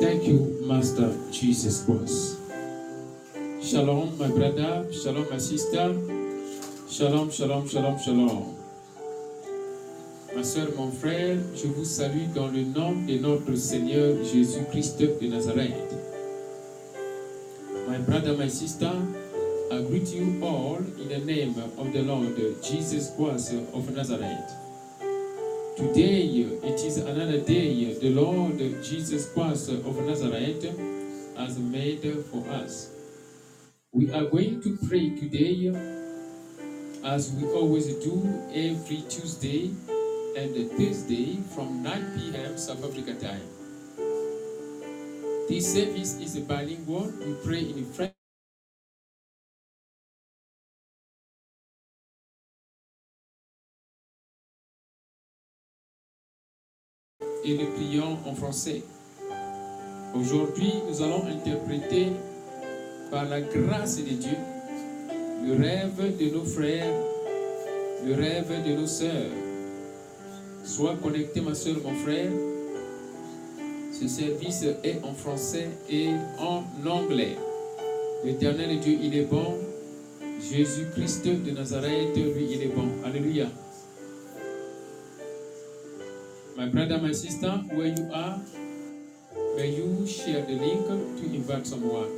Thank you, Master Jesus Christ. Shalom, my brother. Shalom, my sister. Shalom, shalom, shalom, shalom. Ma soeur, mon frère, je vous salue dans le nom de notre Seigneur Jésus-Christ de Nazareth. My brother, my sister, I greet you all in the name of the Lord Jesus Christ of Nazareth. Today it is another day the Lord Jesus Christ of Nazareth has made for us. We are going to pray today as we always do every Tuesday and Thursday from 9 p.m. South Africa time. This service is bilingual. We pray in French. Et nous prions en français. Aujourd'hui, nous allons interpréter par la grâce de Dieu le rêve de nos frères, le rêve de nos sœurs. Sois connecté, ma soeur, mon frère. Ce service est en français et en anglais. L'éternel Dieu, il est bon. Jésus-Christ de Nazareth, lui, il est bon. Alléluia. My brother, my sister, where you are, may you share the link to invite someone.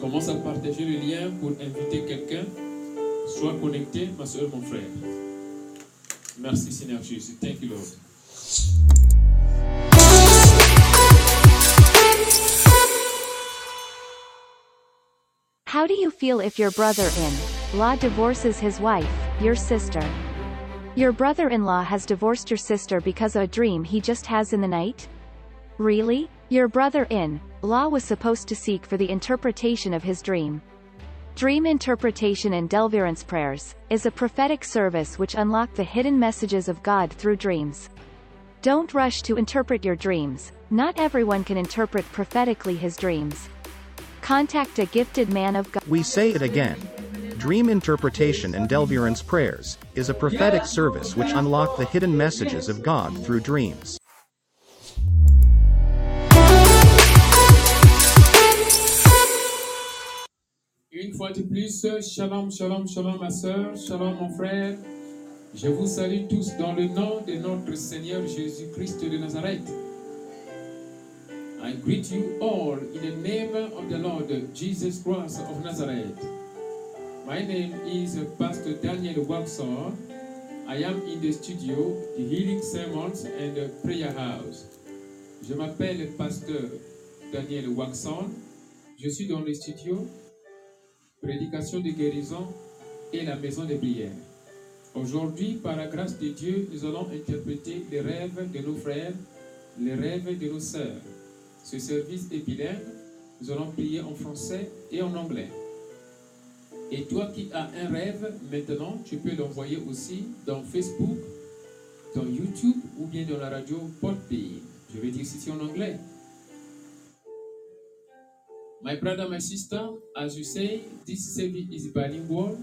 Commence à partager le lien pour inviter quelqu'un. Sois connecté, ma soeur, mon frère. Merci Seigneur Jésus. Thank you, Lord. How do you feel if your brother in law divorces his wife, your sister? Your brother in law has divorced your sister because of a dream he just has in the night? Really? Your brother in law was supposed to seek for the interpretation of his dream. Dream interpretation and deliverance prayers is a prophetic service which unlock the hidden messages of God through dreams. Don't rush to interpret your dreams. Not everyone can interpret prophetically his dreams. Contact a gifted man of God. We say it again. Dream interpretation and deliverance prayers is a prophetic service which unlock the hidden messages of God through dreams. Une fois de plus, shalom, shalom, shalom, ma soeur, shalom, mon frère. Je vous salue tous dans le nom de notre Seigneur Jésus-Christ de Nazareth. I greet you all in the name of the Lord Jesus Christ of Nazareth. My name is Pastor Daniel. I am in the studio, the Healing Sermons and Prayer House. Je m'appelle Pasteur Daniel Waxon. Je suis dans le studio, prédication de guérison et la maison de prière. Aujourd'hui, par la grâce de Dieu, nous allons interpréter les rêves de nos frères, les rêves de nos sœurs. Ce service est bilingue. Nous allons prier en français et en anglais. Et toi qui as un rêve, maintenant, tu peux l'envoyer aussi dans Facebook, dans YouTube ou bien dans la radio Podbean. Je vais dire ceci en anglais. My brother, my sister, as you say, this service is bilingual.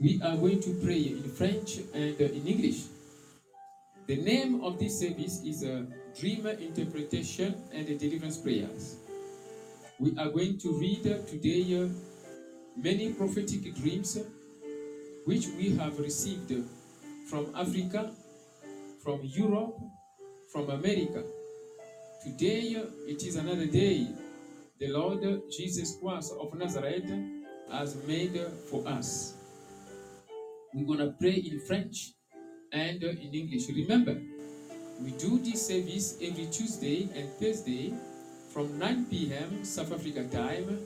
We are going to pray in French and in English. The name of this service is uh, Dream Interpretation and Deliverance Prayers. We are going to read today uh, many prophetic dreams which we have received from Africa, from Europe, from America. Today uh, it is another day the Lord Jesus Christ of Nazareth has made for us. We're going to pray in French and in English. Remember, we do this service every Tuesday and Thursday from 9 p.m. South Africa time,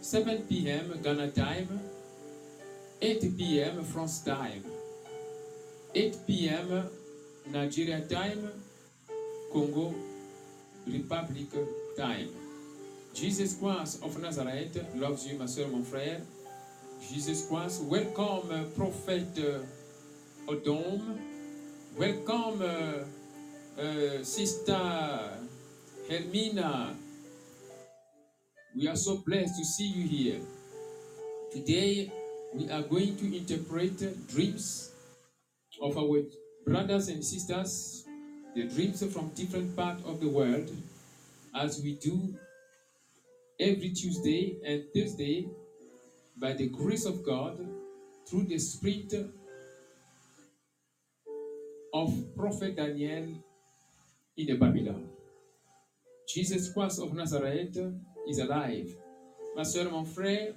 7 p.m. Ghana time, 8 p.m. France time, 8 p.m. Nigeria time, Congo Republic time. Jesus Christ of Nazareth loves you, ma soeur, mon frère. Jesus Christ, welcome, Prophet uh, Odom. Welcome, uh, uh, Sister Hermina. We are so blessed to see you here. Today, we are going to interpret dreams of our brothers and sisters, the dreams from different parts of the world as we do every Tuesday and Thursday by the grace of God through the spirit of Prophet Daniel in the Babylon. Jesus Christ of Nazareth is alive. Ma soeur, mon frère,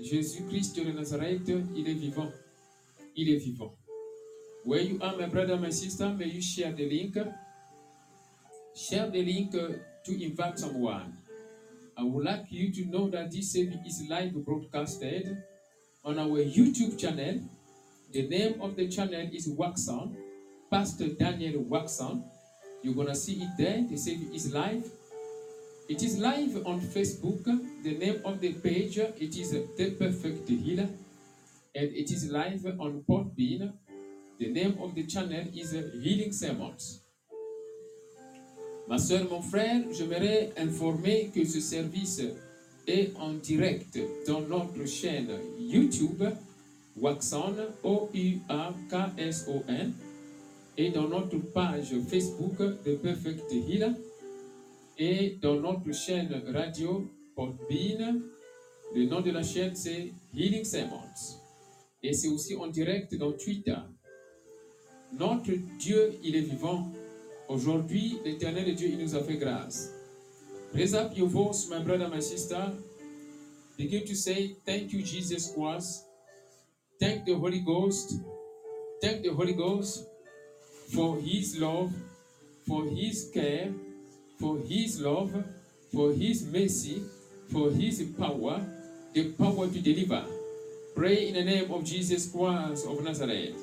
Jésus-Christ de Nazareth, il est vivant. Il est vivant. Where you are, my brother, my sister, may you share the link. Share the link to invite someone. I would like you to know that this service is live broadcasted on our YouTube channel. The name of the channel is Waxon, Pastor Daniel Waxon. You're gonna see it there. The service is live. It is live on Facebook. The name of the page it is The Perfect Healer, and it is live on Podbean. The name of the channel is Healing Sermons. Ma soeur, mon frère, j'aimerais informer que ce service est en direct dans notre chaîne YouTube, Waxon, O-U-A-K-S-O-N, et dans notre page Facebook, The Perfect Healer, et dans notre chaîne radio Podbean. Le nom de la chaîne, c'est Healing Sermons. Et c'est aussi en direct dans Twitter. Notre Dieu, il est vivant. Aujourd'hui, l'éternel Dieu, il nous a fait grâce. Raise up your voice, my brother, my sister. Begin to say, Thank you, Jesus Christ. Thank the Holy Ghost. Thank the Holy Ghost for His love, for His care, for His love, for His mercy, for His power, the power to deliver. Pray in the name of Jesus Christ of Nazareth.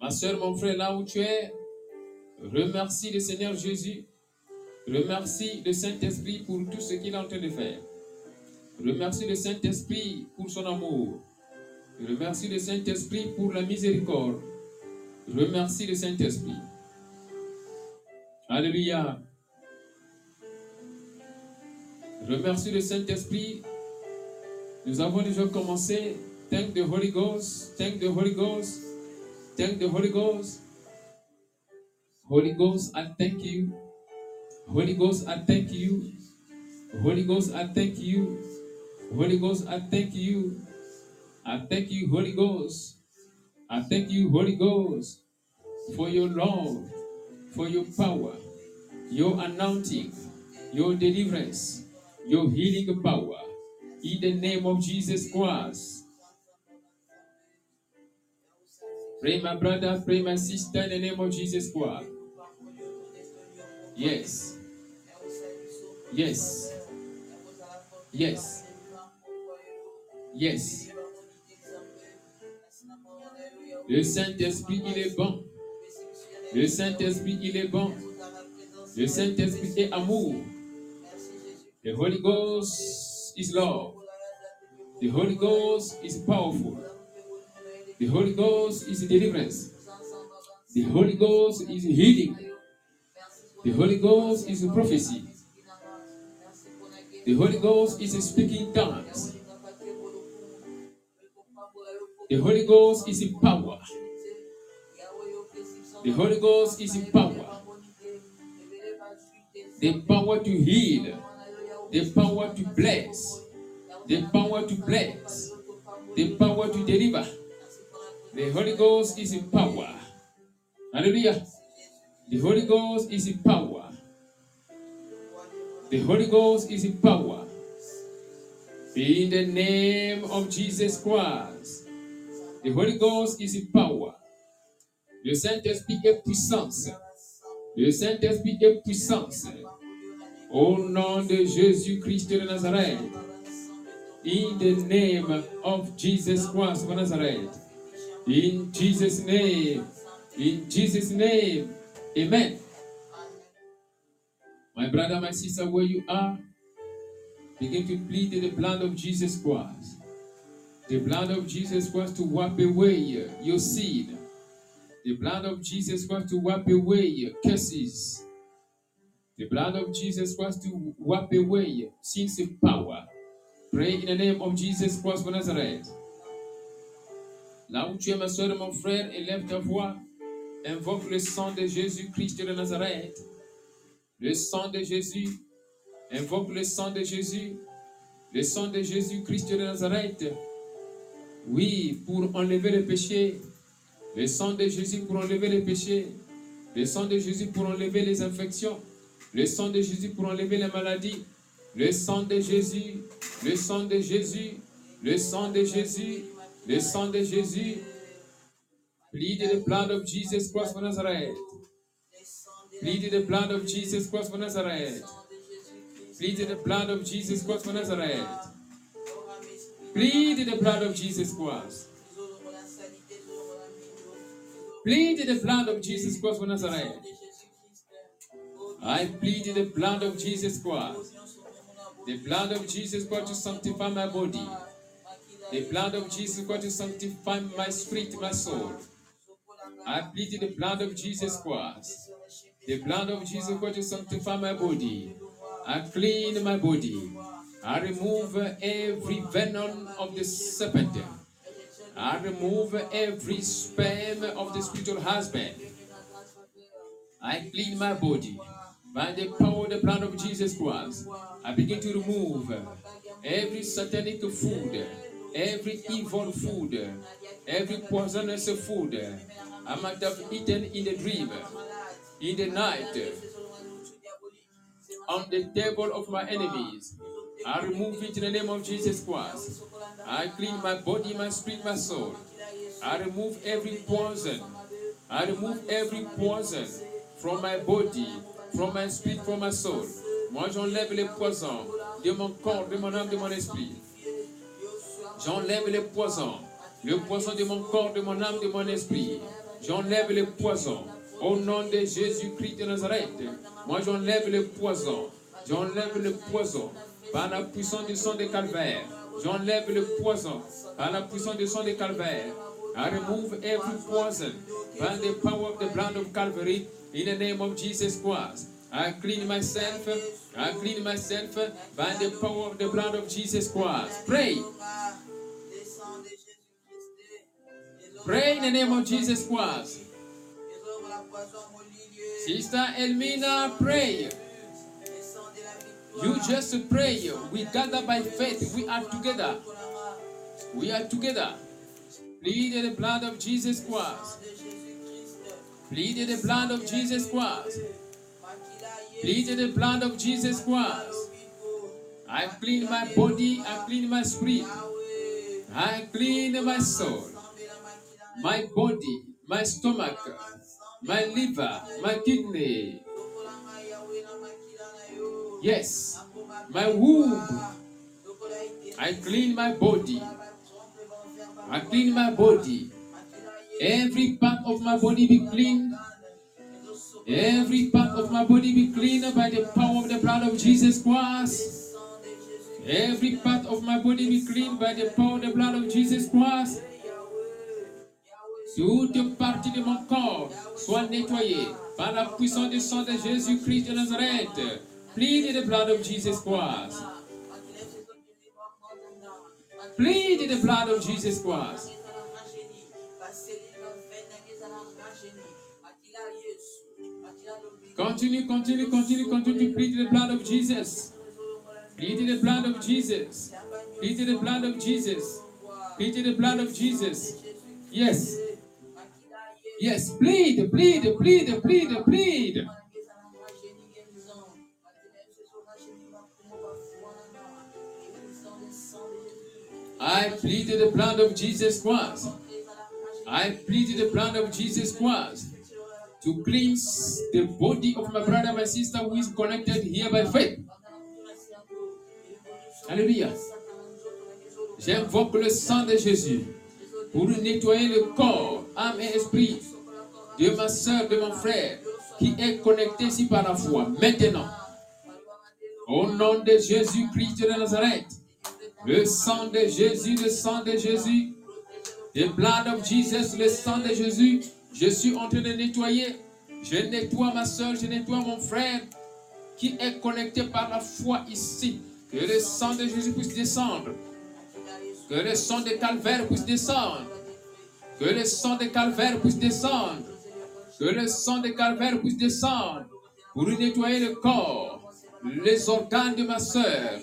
Ma soeur, mon frère, là où tu es, remercie le Seigneur Jésus. Remercie le Saint-Esprit pour tout ce qu'il est en train de faire. Remercie le Saint-Esprit pour son amour. Remercie le Saint-Esprit pour la miséricorde. Remercie le Saint-Esprit. Alléluia. Remercie le Saint-Esprit. Nous avons déjà commencé. Thank the Holy Ghost. Thank the Holy Ghost. Thank the Holy Ghost. Holy Ghost, I thank you. Holy Ghost, I thank you. Holy Ghost, I thank you. Holy Ghost, I thank you. I thank you, Holy Ghost. I thank you, Holy Ghost, for your love, for your power, your anointing, your deliverance, your healing power. In the name of Jesus Christ. Pray, my brother, pray, my sister, in the name of Jesus Christ. Yes. Yes. Yes. Yes. Le Saint-Esprit, il est bon. Le Saint-Esprit, il est bon. Le Saint-Esprit est amour. The Holy Ghost is love. The Holy Ghost is powerful. The Holy Ghost is deliverance. The Holy Ghost is healing. The Holy Ghost is prophecy. The Holy Ghost is speaking tongues. The Holy Ghost is power. The Holy Ghost is in power. The power to heal. The power to bless. The power to bless. The power to deliver. The Holy Ghost is in power. Hallelujah. The Holy Ghost is in power. The Holy Ghost is in power. In the name of Jesus Christ. The Holy Ghost is in power. Le Saint-Esprit est puissance. Le Saint-Esprit est puissance. Au nom de Jésus-Christ de Nazareth. In the name of Jesus Christ of Nazareth. In Jesus' name. In Jesus' name. Amen. My brother, my sister, where you are, begin to plead the blood of Jesus Christ. The blood of Jesus Christ to wipe away your sin. The blood of Jesus Christ to wipe away curses. The blood of Jesus Christ to wipe away sins of power. Pray in the name of Jesus Christ of Nazareth. Là où tu es, ma soeur mon frère, élève ta voix. invoque le sang de Jésus-Christ de Nazareth. Le sang de Jésus. Invoque le sang de Jésus. Le sang de Jésus-Christ de Nazareth. Oui, pour enlever le péché. Le sang de Jésus pour enlever les péchés. Le sang de Jésus pour enlever les infections. Le sang de Jésus pour enlever les maladies. Le sang de Jésus. Le sang de Jésus. Le sang de Jésus. Le sang de Jésus. Plead the blood of Jesus Christ for Nazareth. Plead the blood of Jesus Christ for Nazareth. Plead the blood of Jesus Christ for Nazareth. Plead the blood of Jesus Christ. Plead the blood of Jesus Christ for Nazareth. I plead the blood of Jesus Christ. The blood of Jesus Christ to sanctify my body. The blood of Jesus Christ to sanctify my spirit, my soul. I plead the blood of Jesus Christ. The blood of Jesus Christ to sanctify my body. I clean my body. I remove every venom of the serpent. I remove every sperm of the spiritual husband. I clean my body by the power of the blood of Jesus Christ. I begin to remove every satanic food, every evil food, every poisonous food I might have eaten in the dream, in the night, on the table of my enemies. I remove it in the name of Jesus Christ. I clean my body, my spirit, my soul. I remove every poison. I remove every poison from my body, from my spirit, from my soul. Moi, j'enlève les poisons de mon corps, de mon âme, de mon esprit. J'enlève les poisons. Le poison de mon corps, de mon âme, de mon esprit. J'enlève les poisons. Au nom de Jésus-Christ de Nazareth. Moi, j'enlève le poison. J'enlève le poison. Par la puissance du sang de calvaire. J'enlève le poison. Par la puissance du sang de calvaire. I remove every poison by the power of the blood of Calvary in the name of Jesus Christ. I clean myself. I clean myself by the power of the blood of Jesus Christ. Pray. Pray in the name of Jesus Christ. Sister Elmina, pray. You just pray. We gather by faith. We are together. We are together. Plead the blood of Jesus Christ. Plead the blood of Jesus Christ. Plead the blood of Jesus Christ. I clean my body. I clean my spirit. I clean my soul. My body, my stomach, my liver, my kidney. Yes, my womb. I clean my body. I clean my body. Every part of my body be clean. Every part of my body be cleaned by the power of the blood of Jesus Christ. Every part of my body be cleaned by the power of the blood of Jesus Christ. Toute partie de mon corps soit nettoyée par la puissance du sang de Jésus-Christ de Nazareth. Plead the blood of Jesus Christ. Plead the blood of Jesus Christ. Continue, continue, continue, continue to plead the blood of Jesus. Plead the blood of Jesus. Plead the blood of Jesus. Plead the blood of Jesus. Yes. Yes, plead, plead, plead, plead, plead. I pleaded the blood of Jesus Christ. I pleaded the blood of Jesus Christ to cleanse the body of my brother, my sister who is connected here by faith. Alléluia. J'invoque le sang de Jésus pour nettoyer le corps, âme et esprit de ma soeur, de mon frère qui est connecté ici par la foi. Maintenant, au nom de Jésus-Christ de Nazareth, le sang de Jésus, le sang de Jésus, the blood of Jesus, le sang de Jésus, je suis en train de nettoyer. Je nettoie ma soeur, je nettoie mon frère qui est connecté par la foi ici. Que le sang de Jésus puisse descendre. Que le sang de calvaire puisse descendre. Que le sang de calvaire puisse descendre. Que le sang de calvaire puisse descendre pour nettoyer le corps, les organes de ma soeur,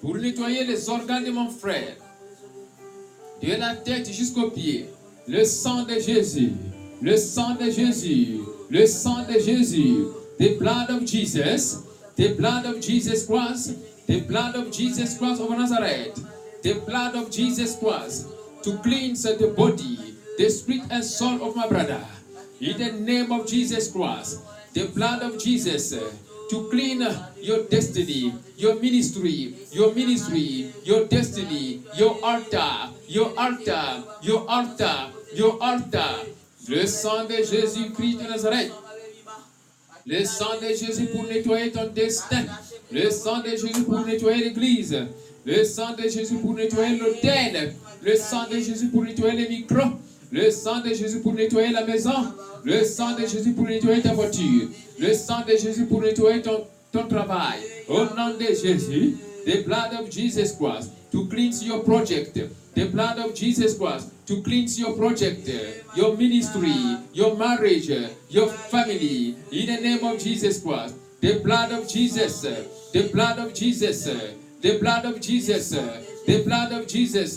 pour nettoyer les organes de mon frère, de la tête jusqu'aux pieds. Le sang de Jésus, le sang de Jésus, le sang de Jésus, the blood of Jesus, the blood of Jesus Christ, the blood of Jesus Christ of Nazareth, the blood of Jesus Christ to cleanse the body, the spirit and soul of my brother. In the name of Jesus Christ, the blood of Jesus to clean your destiny, your ministry, your ministry, your destiny, your altar, your altar, your altar, your altar. Le sang de Jésus-Christ de Nazareth. Le sang de Jésus pour nettoyer ton destin. Le sang de Jésus pour nettoyer l'église. Le sang de Jésus pour nettoyer l'hôtel. Le sang de Jésus pour nettoyer les micros. Le sang de Jésus pour nettoyer la maison. Le sang de Jésus pour nettoyer ta voiture. Le sang de Jésus pour nettoyer ton, travail. Au nom de Jésus, the blood of Jesus Christ to cleanse your project. The blood of Jesus Christ to cleanse your project, your ministry, your marriage, your family. In the name of Jesus Christ, the blood of Jesus, the blood of Jesus, the blood of Jesus, the blood of Jesus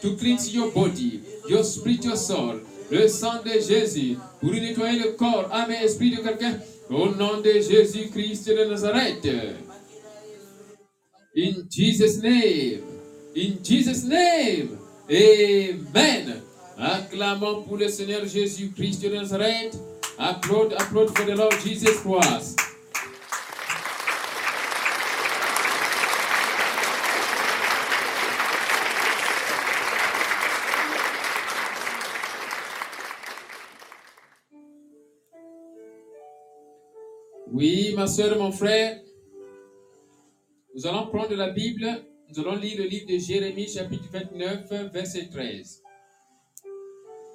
to cleanse your body, your spirit, your soul. Le sang de Jésus pour nettoyer le corps, âme et esprit de quelqu'un. Au nom de Jésus-Christ de Nazareth. In Jesus' name. In Jesus' name. Amen. Acclamons pour le Seigneur Jésus-Christ de Nazareth. Applaud, applaud for the Lord Jesus Christ. Oui, ma soeur, mon frère, nous allons prendre la Bible, nous allons lire le livre de Jérémie, chapitre 29, verset 13.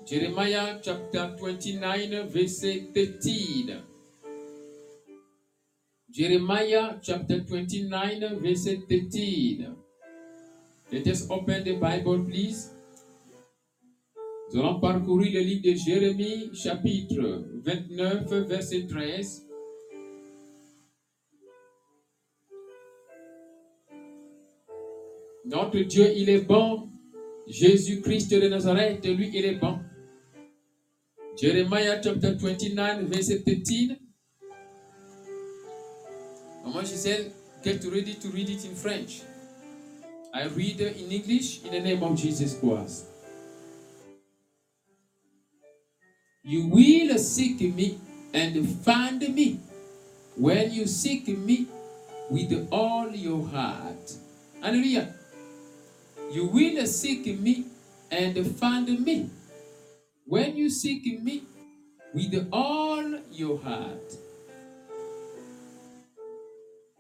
Jeremiah chapter 29, verset 13. Jeremiah chapter 29, verset 13. Let us open the Bible, please. Nous allons parcourir le livre de Jérémie, chapitre 29, verset 13. Notre Dieu, il est bon. Jésus-Christ de Nazareth, lui, il est bon. Jeremiah chapter 29, verset 13. Mama, she said, get ready to read it in French. I read in English in the name of Jesus Christ. You will seek me and find me when you seek me with all your heart. Hallelujah. You will seek me and find me when you seek me with all your heart.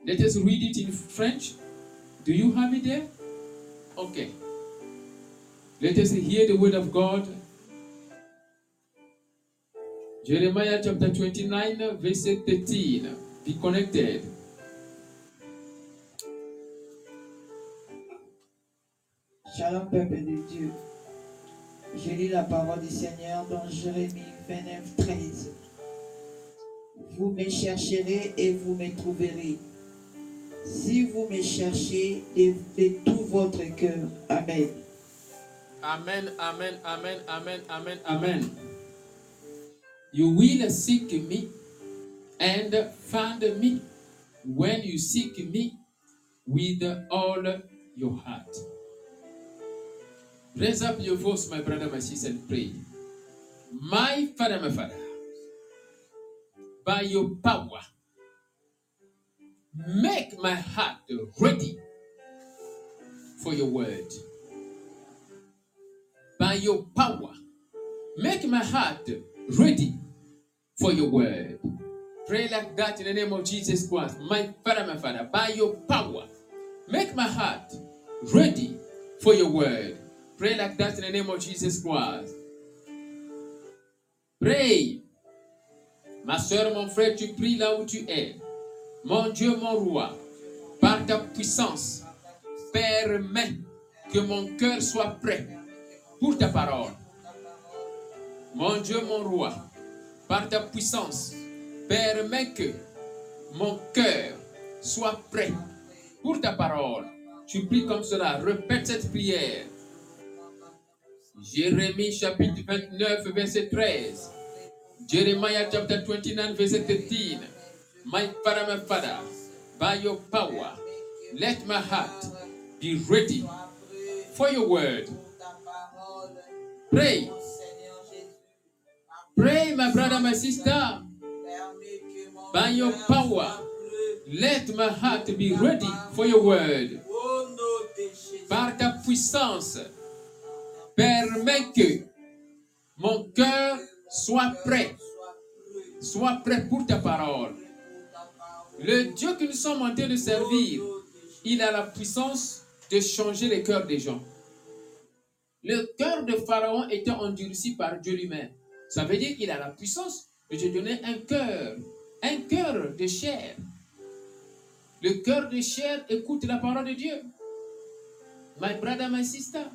Let us read it in French. Do you have it there? Okay. Let us hear the word of God. Jeremiah chapter 29, verse 13. Be connected. Shalom, peuple de Dieu. Je lis la parole du Seigneur dans Jérémie 29, 13. Vous me chercherez et vous me trouverez. Si vous me cherchez de, de tout votre cœur. Amen. Amen, amen, amen, amen, amen, amen. You will seek me and find me when you seek me with all your heart. Raise up your voice, my brother, my sister, and pray. My Father, my Father, by your power, make my heart ready for your word. By your power, make my heart ready for your word. Pray like that in the name of Jesus Christ. My Father, my Father, by your power, make my heart ready for your word. Pray like that in the name of Jesus Christ. Pray. Ma soeur, mon frère, tu pries là où tu es. Mon Dieu, mon roi, par ta puissance, permets que mon cœur soit prêt pour ta parole. Mon Dieu, mon roi, par ta puissance, permets que mon cœur soit prêt pour ta parole. Tu pries comme cela, répète cette prière. Jérémie chapitre 29, verset 13. Jeremiah chapter 29, verset 13. My Father, my Father, by your power, let my heart be ready for your word. Pray. Pray, my brother, my sister, by your power, let my heart be ready for your word. Par ta puissance, permets que mon cœur soit prêt, soit prêt pour ta parole. Le Dieu que nous sommes en train de servir, il a la puissance de changer les cœurs des gens. Le cœur de Pharaon était endurci par Dieu lui-même. Ça veut dire qu'il a la puissance de te donner un cœur, un cœur de chair. Le cœur de chair écoute la parole de Dieu. My brother, my sister,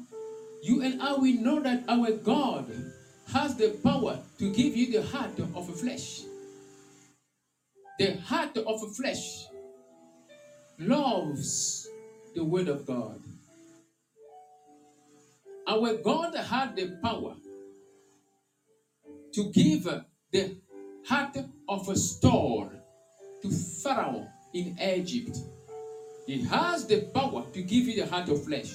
you and I, we know that our God has the power to give you the heart of a flesh. The heart of a flesh loves the word of God. Our God had the power to give the heart of a stone to Pharaoh in Egypt. He has the power to give you the heart of flesh.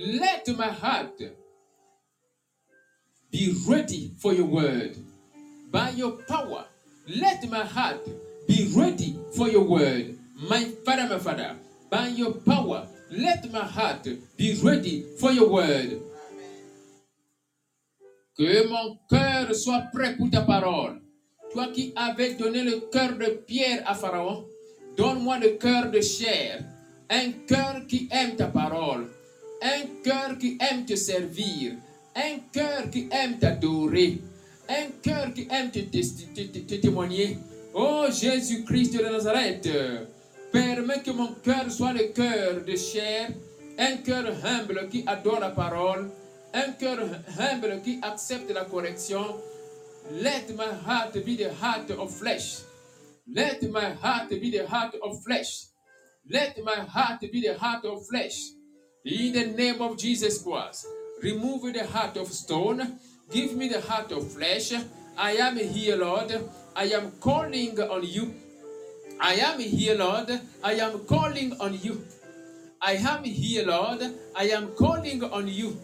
Let my heart be ready for your word. By your power, let my heart be ready for your word. My Father, my Father, by your power, let my heart be ready for your word. Que mon cœur soit prêt pour ta parole. Toi qui avais donné le cœur de pierre à Pharaon, donne-moi le cœur de chair. Un cœur qui aime ta parole. Un cœur qui aime te servir. Un cœur qui aime t'adorer. Un cœur qui aime te, témoigner. Oh Jésus-Christ de Nazareth, permets que mon cœur soit le cœur de chair. Un cœur humble qui adore la parole. Un cœur humble qui accepte la correction. Let my heart be the heart of flesh. Let my heart be the heart of flesh. Let my heart be the heart of flesh. In the name of Jesus Christ, remove the heart of stone. Give me the heart of flesh. I am here, Lord. I am calling on you. I am here, Lord. I am calling on you. I am here, Lord. I am calling on you.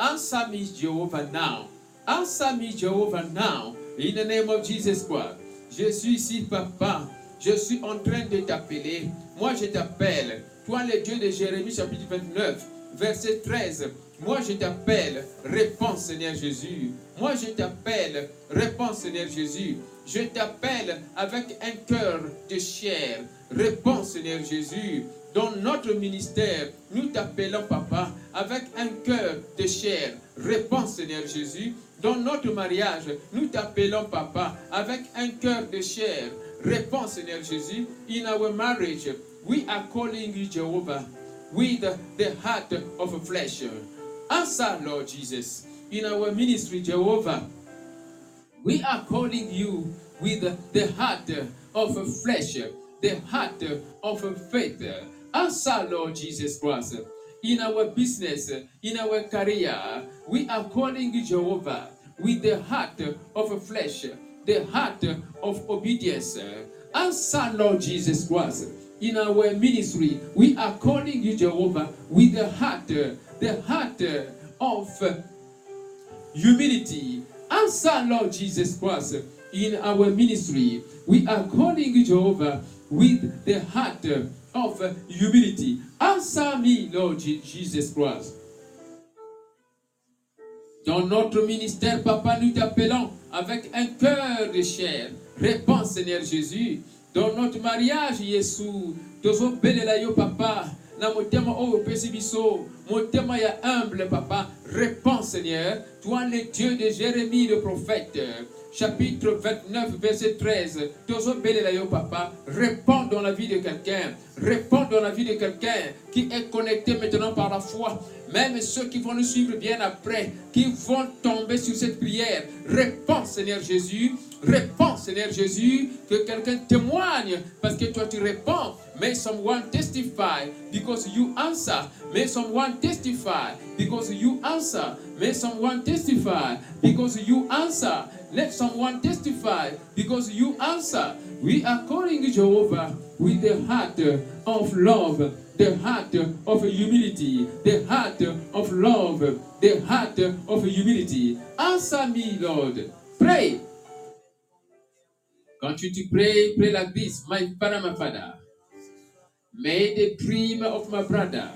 Answer me, Jehovah, now. Answer me, Jehovah, now. In the name of Jesus Christ. Je suis ici, papa. Je suis en train de t'appeler. Moi, je t'appelle. Toi, le Dieu de Jérémie, chapitre 29, verset 13. Moi, je t'appelle. Réponds, Seigneur Jésus. Moi, je t'appelle. Réponds, Seigneur Jésus. Je t'appelle avec un cœur de chair. Réponds, Seigneur Jésus. Dans notre ministère, nous t'appelons, Papa, avec un cœur de chair. Réponds, Seigneur Jésus. Dans notre mariage, nous t'appelons, Papa, avec un cœur de chair. Réponds, Seigneur Jésus. In our marriage, we are calling you, Jehovah, with the heart of flesh. Answer, Lord Jesus. In our ministry, Jehovah, we are calling you with the heart of flesh, the heart of faith. Answer, Lord Jesus Christ. In our business, in our career, we are calling you Jehovah with the heart of flesh, the heart of obedience. Answer, Lord Jesus Christ. In our ministry, we are calling you Jehovah with the heart, the heart of humility. Answer, Lord Jesus Christ. In our ministry, we are calling you Jehovah with the heart of humility. Answer me, Lord Je- Jesus Christ. Dans notre ministère, Papa, nous t'appelons avec un cœur de chair. Réponds, Seigneur Jésus. Dans notre mariage, Yesu, tozobelela papa na motema oyo opesi biso Mon témoin humble, papa, réponds, Seigneur. Toi, le Dieu de Jérémie, le prophète. Chapitre 29, verset 13. Tozo Belelayo, papa, réponds dans la vie de quelqu'un. Réponds dans la vie de quelqu'un qui est connecté maintenant par la foi. Même ceux qui vont nous suivre bien après, qui vont tomber sur cette prière. Réponds, Seigneur Jésus. Réponds, Seigneur Jésus, que quelqu'un témoigne parce que toi tu réponds. May someone testify because you answer. May someone testify because you answer. May someone testify because you answer. Let someone testify because you answer. We are calling Jehovah with the heart of love, the heart of humility, the heart of love, the heart of humility. Answer me, Lord. Pray. Tu, tu pray, pray like this. My father, my father. May the dream of my brother,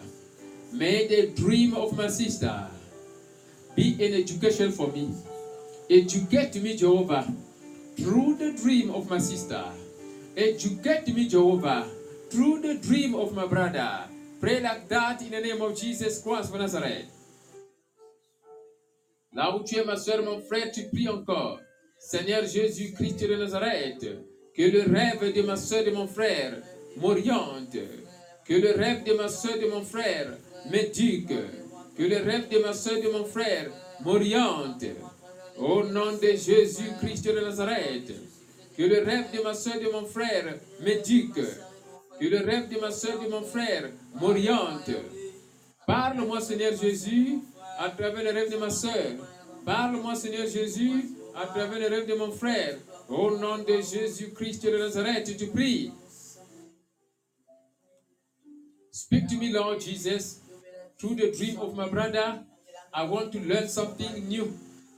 may the dream of my sister be an education for me. Educate me, Jehovah, through the dream of my sister. Educate me, Jehovah, through the dream of my brother. Pray like that in the name of Jesus Christ of Nazareth. Là où tu es, ma soeur, mon frère, tu pries encore. Seigneur Jésus-Christ de Nazareth, que le rêve de ma soeur, de mon frère, m'oriente. Que le rêve de ma soeur, de mon frère, m'éduque. Que le rêve de ma soeur, de mon frère, m'oriente. Au nom de Jésus-Christ de Nazareth. Que le rêve de ma soeur, de mon frère, m'éduque. Que le rêve de ma soeur, de mon frère, m'oriente. Parle-moi, Seigneur Jésus, à travers le rêve de ma soeur. Parle-moi, Seigneur Jésus, à travers le rêve de mon frère. Au nom de Jésus-Christ de Nazareth, tu pries. Speak to me, Lord Jesus, through the dream of my brother. I want to learn something new.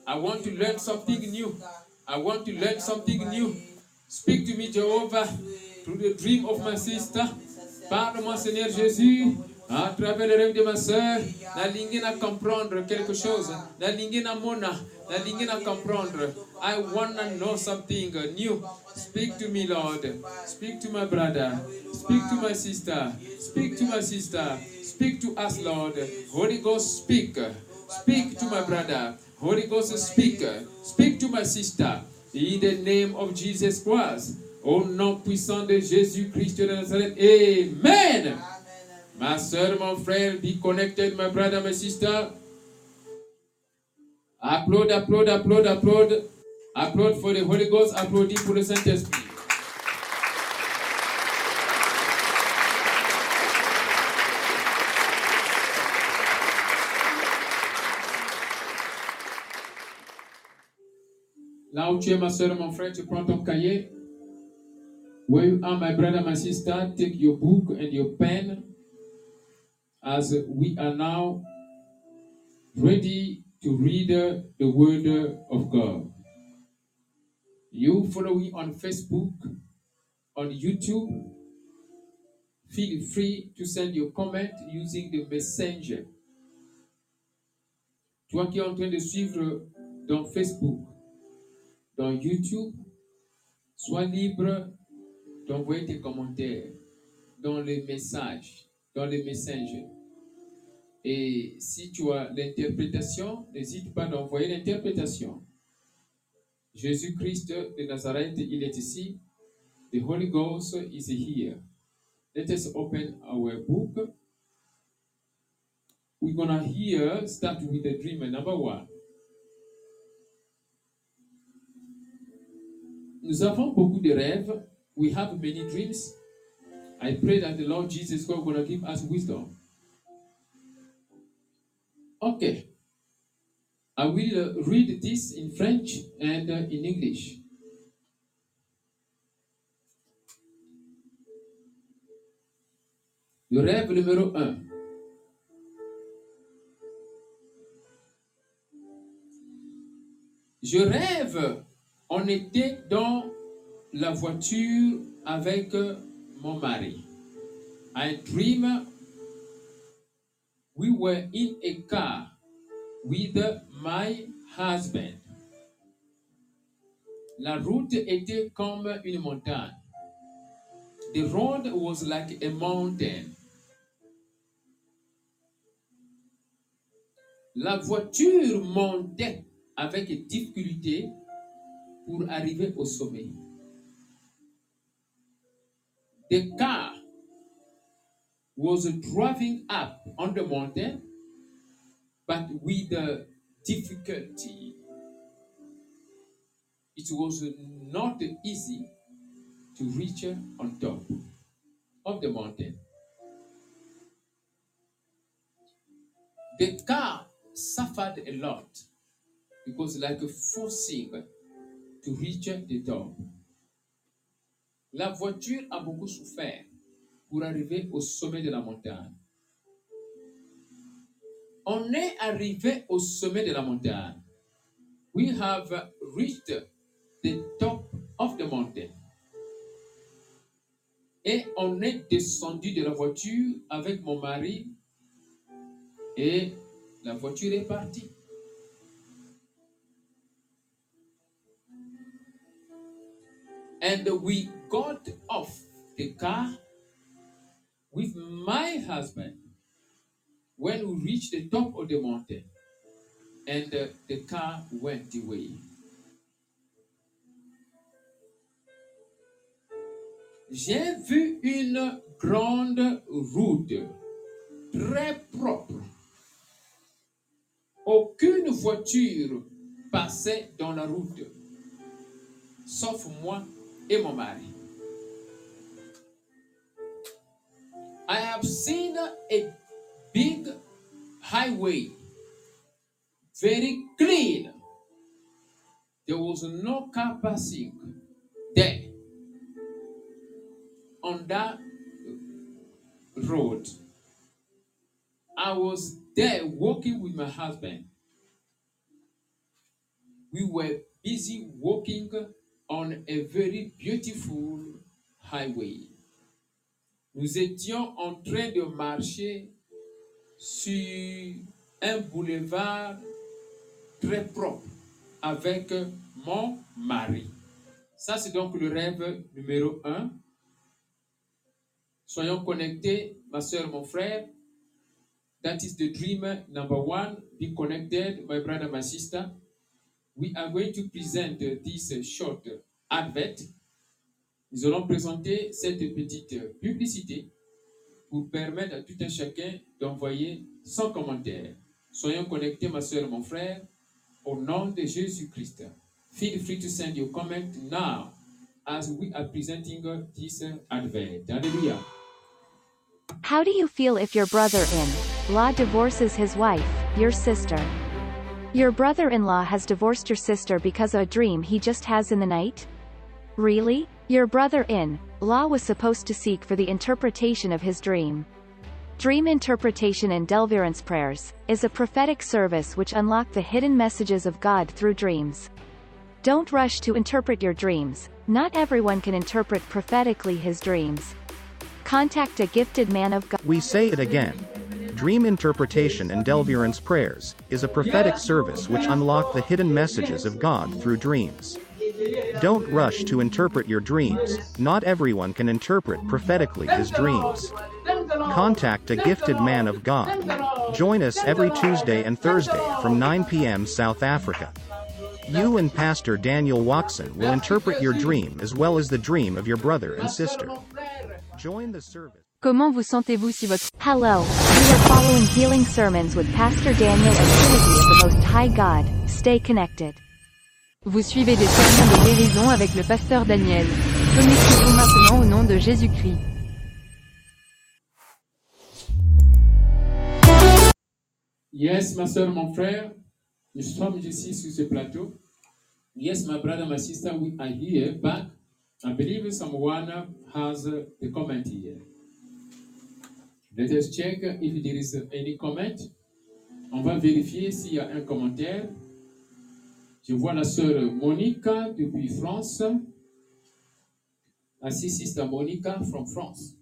I want to learn something new. I want to learn something new. Speak to me, Jehovah, through the dream of my sister. Parle-moi, Seigneur Jésus, à travers le rêve de ma soeur. Na lingue na comprendre quelque chose. Na lingue na mona. Na lingue na comprendre. I want to know something new. Speak to me, Lord. Speak to my brother. Speak to my sister. Speak to my sister. Speak to us, Lord. Holy Ghost, speak. Speak to my brother. Holy Ghost, speak. Speak to my sister. In the name of Jesus Christ. Au nom puissant de Jésus-Christ de Nazareth. Amen. Ma soeur, mon frère, be connected, my brother, my sister. Applaud, applaud, applaud, applaud. Applaud for the Holy Ghost, applaudis pour le Saint-Esprit. Là où tu es, ma soeur, mon frère, tu prends ton cahier. Where you are, my brother, my sister, take your book and your pen as we are now ready to read the Word of God. You following on Facebook, on YouTube, feel free to send your comment using the messenger. Toi qui es en train de suivre dans Facebook, dans YouTube, sois libre d'envoyer tes commentaires dans les messages, dans les messengers. Et si tu as l'interprétation, n'hésite pas d'envoyer l'interprétation. Jésus-Christ de Nazareth, il est ici. The Holy Ghost is here. Let us open our book. We're gonna here start with the dream number one. Nous avons beaucoup de rêves. We have many dreams. I pray that the Lord Jesus God gonna give us wisdom. Okay. I will uh, read this in French and uh, in English. Le rêve numéro 1. Je rêve, on était dans la voiture avec mon mari. I dream we were in a car with my husband. La route était comme une montagne. The road was like a mountain. La voiture montait avec difficulté pour arriver au sommet. The car was driving up on the mountain, but with uh, difficulty. It was not easy to reach on top of the mountain. The car suffered a lot because like forcing to reach the top. La voiture a beaucoup souffert pour arriver au sommet de la montagne. On est arrivé au sommet de la montagne. We have reached the top of the mountain. Et on est descendu de la voiture avec mon mari et la voiture est partie. And we got off the car with my husband when we reached the top of the mountain and uh, the car went away. J'ai vu une grande route très propre. Aucune voiture passait dans la route, sauf moi et mon mari. Seen a big highway, very clean. There was no car passing there on that road. I was there walking with my husband. We were busy walking on a very beautiful highway. Nous étions en train de marcher sur un boulevard très propre avec mon mari. Ça, c'est donc le rêve numéro un. Soyons connectés, ma soeur, mon frère. That is the dream number one. Be connected, my brother, my sister. We are going to present this short advert. Nous allons présenter cette petite euh, publicité pour permettre à tout un chacun d'envoyer son commentaire. Soyons connectés, ma soeur, mon frère, au nom de Jésus-Christ. Feel free to send your comment now as we are presenting this advert. Hallelujah. How do you feel if your brother-in-law divorces his wife, your sister? Your brother-in-law has divorced your sister because of a dream he just has in the night? Really? Your brother-in-law was supposed to seek for the interpretation of his dream. Dream interpretation and deliverance prayers is a prophetic service which unlock the hidden messages of God through dreams. Don't rush to interpret your dreams. Not everyone can interpret prophetically his dreams. Contact a gifted man of God. We say it again. Dream interpretation and deliverance prayers is a prophetic service which unlock the hidden messages of God through dreams. Don't rush to interpret your dreams. Not everyone can interpret prophetically his dreams. Contact a gifted man of God. Join us every Tuesday and Thursday from 9 p.m. South Africa. You and Pastor Daniel Watson will interpret your dream as well as the dream of your brother and sister. Join the service. Comment vous sentez-vous si votre... Hello. We are following healing sermons with Pastor Daniel and Trinity of the Most High God. Stay connected. Vous suivez des sermons de guérison avec le pasteur Daniel. Connectez-vous maintenant au nom de Jésus-Christ. Yes, ma soeur, mon frère, nous sommes ici sur ce plateau. Yes, my brother, my sister, we are here, but I believe someone has a comment here. Let us check if there is any comment. On va vérifier s'il y a un commentaire. Je vois la sœur Monica depuis France. I see sister Monica from France.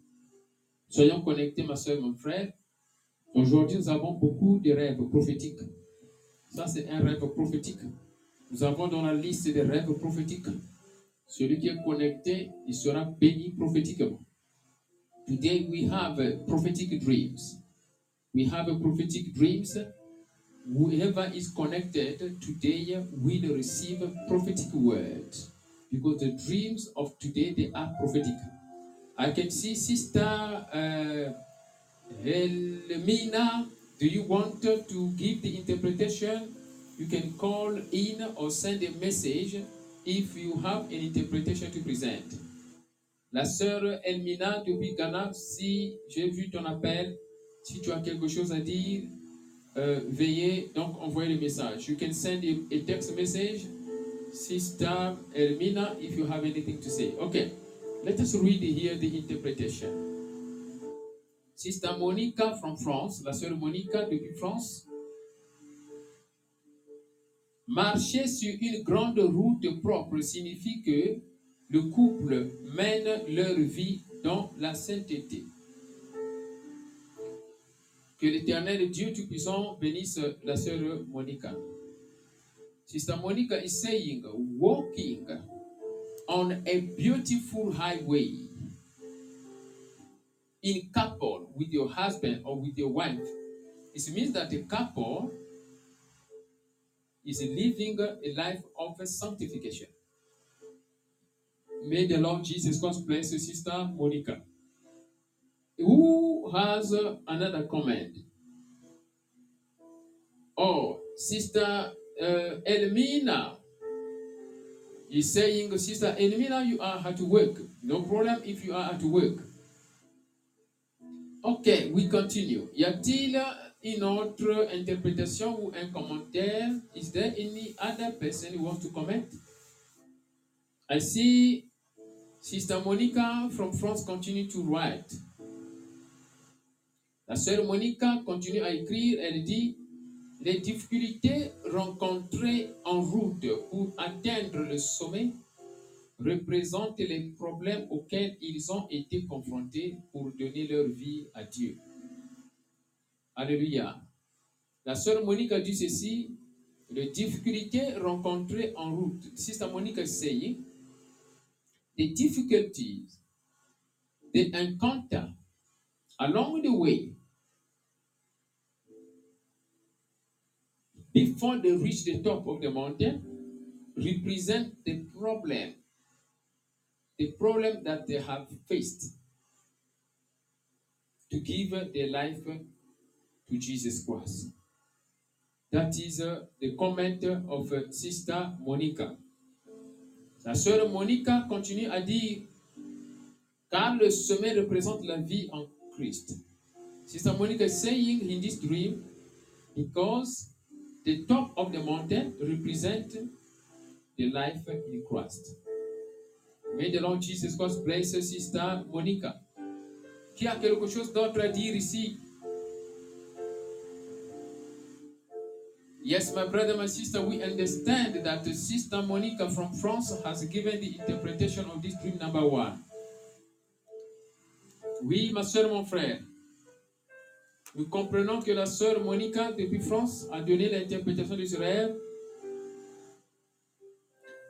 Soyons connectés, ma sœur, mon frère. Aujourd'hui, nous avons beaucoup de rêves prophétiques. Ça, c'est un rêve prophétique. Nous avons dans la liste des rêves prophétiques. Celui qui est connecté, il sera béni prophétiquement. Today we have prophetic dreams. We have prophetic dreams whoever is connected today will receive prophetic words because the dreams of today they are prophetic. I can see Sister uh, Helmina. Do you want to give the interpretation? You can call in or send a message if you have an interpretation to present. La sœur Elmina depuis Ghana, si j'ai vu ton appel, si tu as quelque chose à dire, euh, veuillez donc envoyer le message. You can send a text message, Sister Elmina, if you have anything to say. Okay, let us read here the interpretation. Sister Monica from France, la sœur Monica depuis France. Marcher sur une grande route propre signifie que le couple mène leur vie dans la sainteté. Que l'éternel Dieu Tout-Puissant bénisse la sœur Monica. Sister Monica is saying, walking on a beautiful highway in couple with your husband or with your wife, it means that the couple is living a life of sanctification. May the Lord Jesus Christ bless you, Sister Monica. Who has uh, another comment? Oh, Sister uh, Elmina is saying, Sister Elmina, you are at work. No problem if you are at work. Ok, we continue. Y a-t-il une autre interprétation ou un commentaire? Is there any other person who wants to comment? I see Sister Monica from France continue to write. La sœur Monica continue à écrire. Elle dit les difficultés rencontrées en route pour atteindre le sommet représentent les problèmes auxquels ils ont été confrontés pour donner leur vie à Dieu. Alléluia. La sœur Monique a dit ceci, les difficultés rencontrées en route. Sister Monique saying, the difficulties they encounter along the way before they reach the top of the mountain represent the problem the problem that they have faced to give their life to Jesus Christ. That is uh, the comment of uh, Sister Monica. La sœur Monica continue à dire car le sommet représente la vie en Christ. Sister Monica is saying in this dream because the top of the mountain represents the life in Christ. May the Lord Jesus Christ bless Sister Monica. Qui a quelque chose d'autre à dire ici? Yes, my brother, my sister, we understand that Sister Monica from France has given the interpretation of this dream number one. Oui, ma soeur, mon frère. Nous comprenons que la sœur Monica depuis France a donné l'interprétation de ce.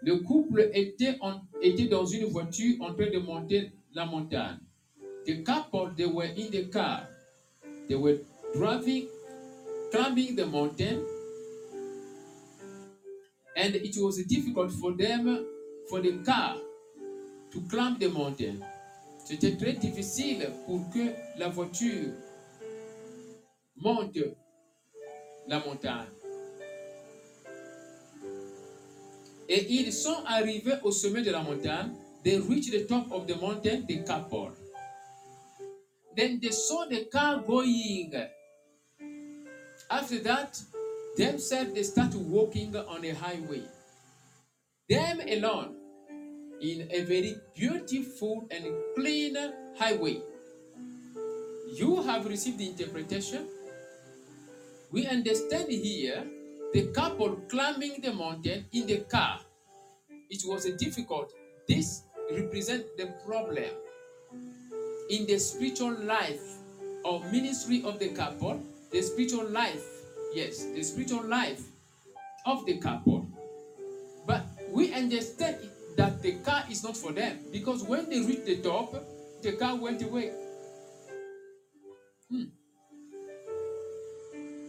Le couple était dans une voiture en train de monter la montagne. The couple, they were in the car. They were driving, climbing the mountain. And it was difficult for them, for the car, to climb the mountain. C'était très difficile pour que la voiture monte la montagne. Et ils sont arrivés au sommet de la montagne. They reached the top of the mountain, the couple. Then they saw the car going. After that, themselves they started walking on a highway. Them alone in a very beautiful and clean highway. You have received the interpretation. We understand here the couple climbing the mountain in the car. It was a difficult. This represents the problem in the spiritual life or ministry of the couple, the spiritual life, yes, the spiritual life of the couple. But we understand that the car is not for them because when they reached the top, the car went away. Hmm.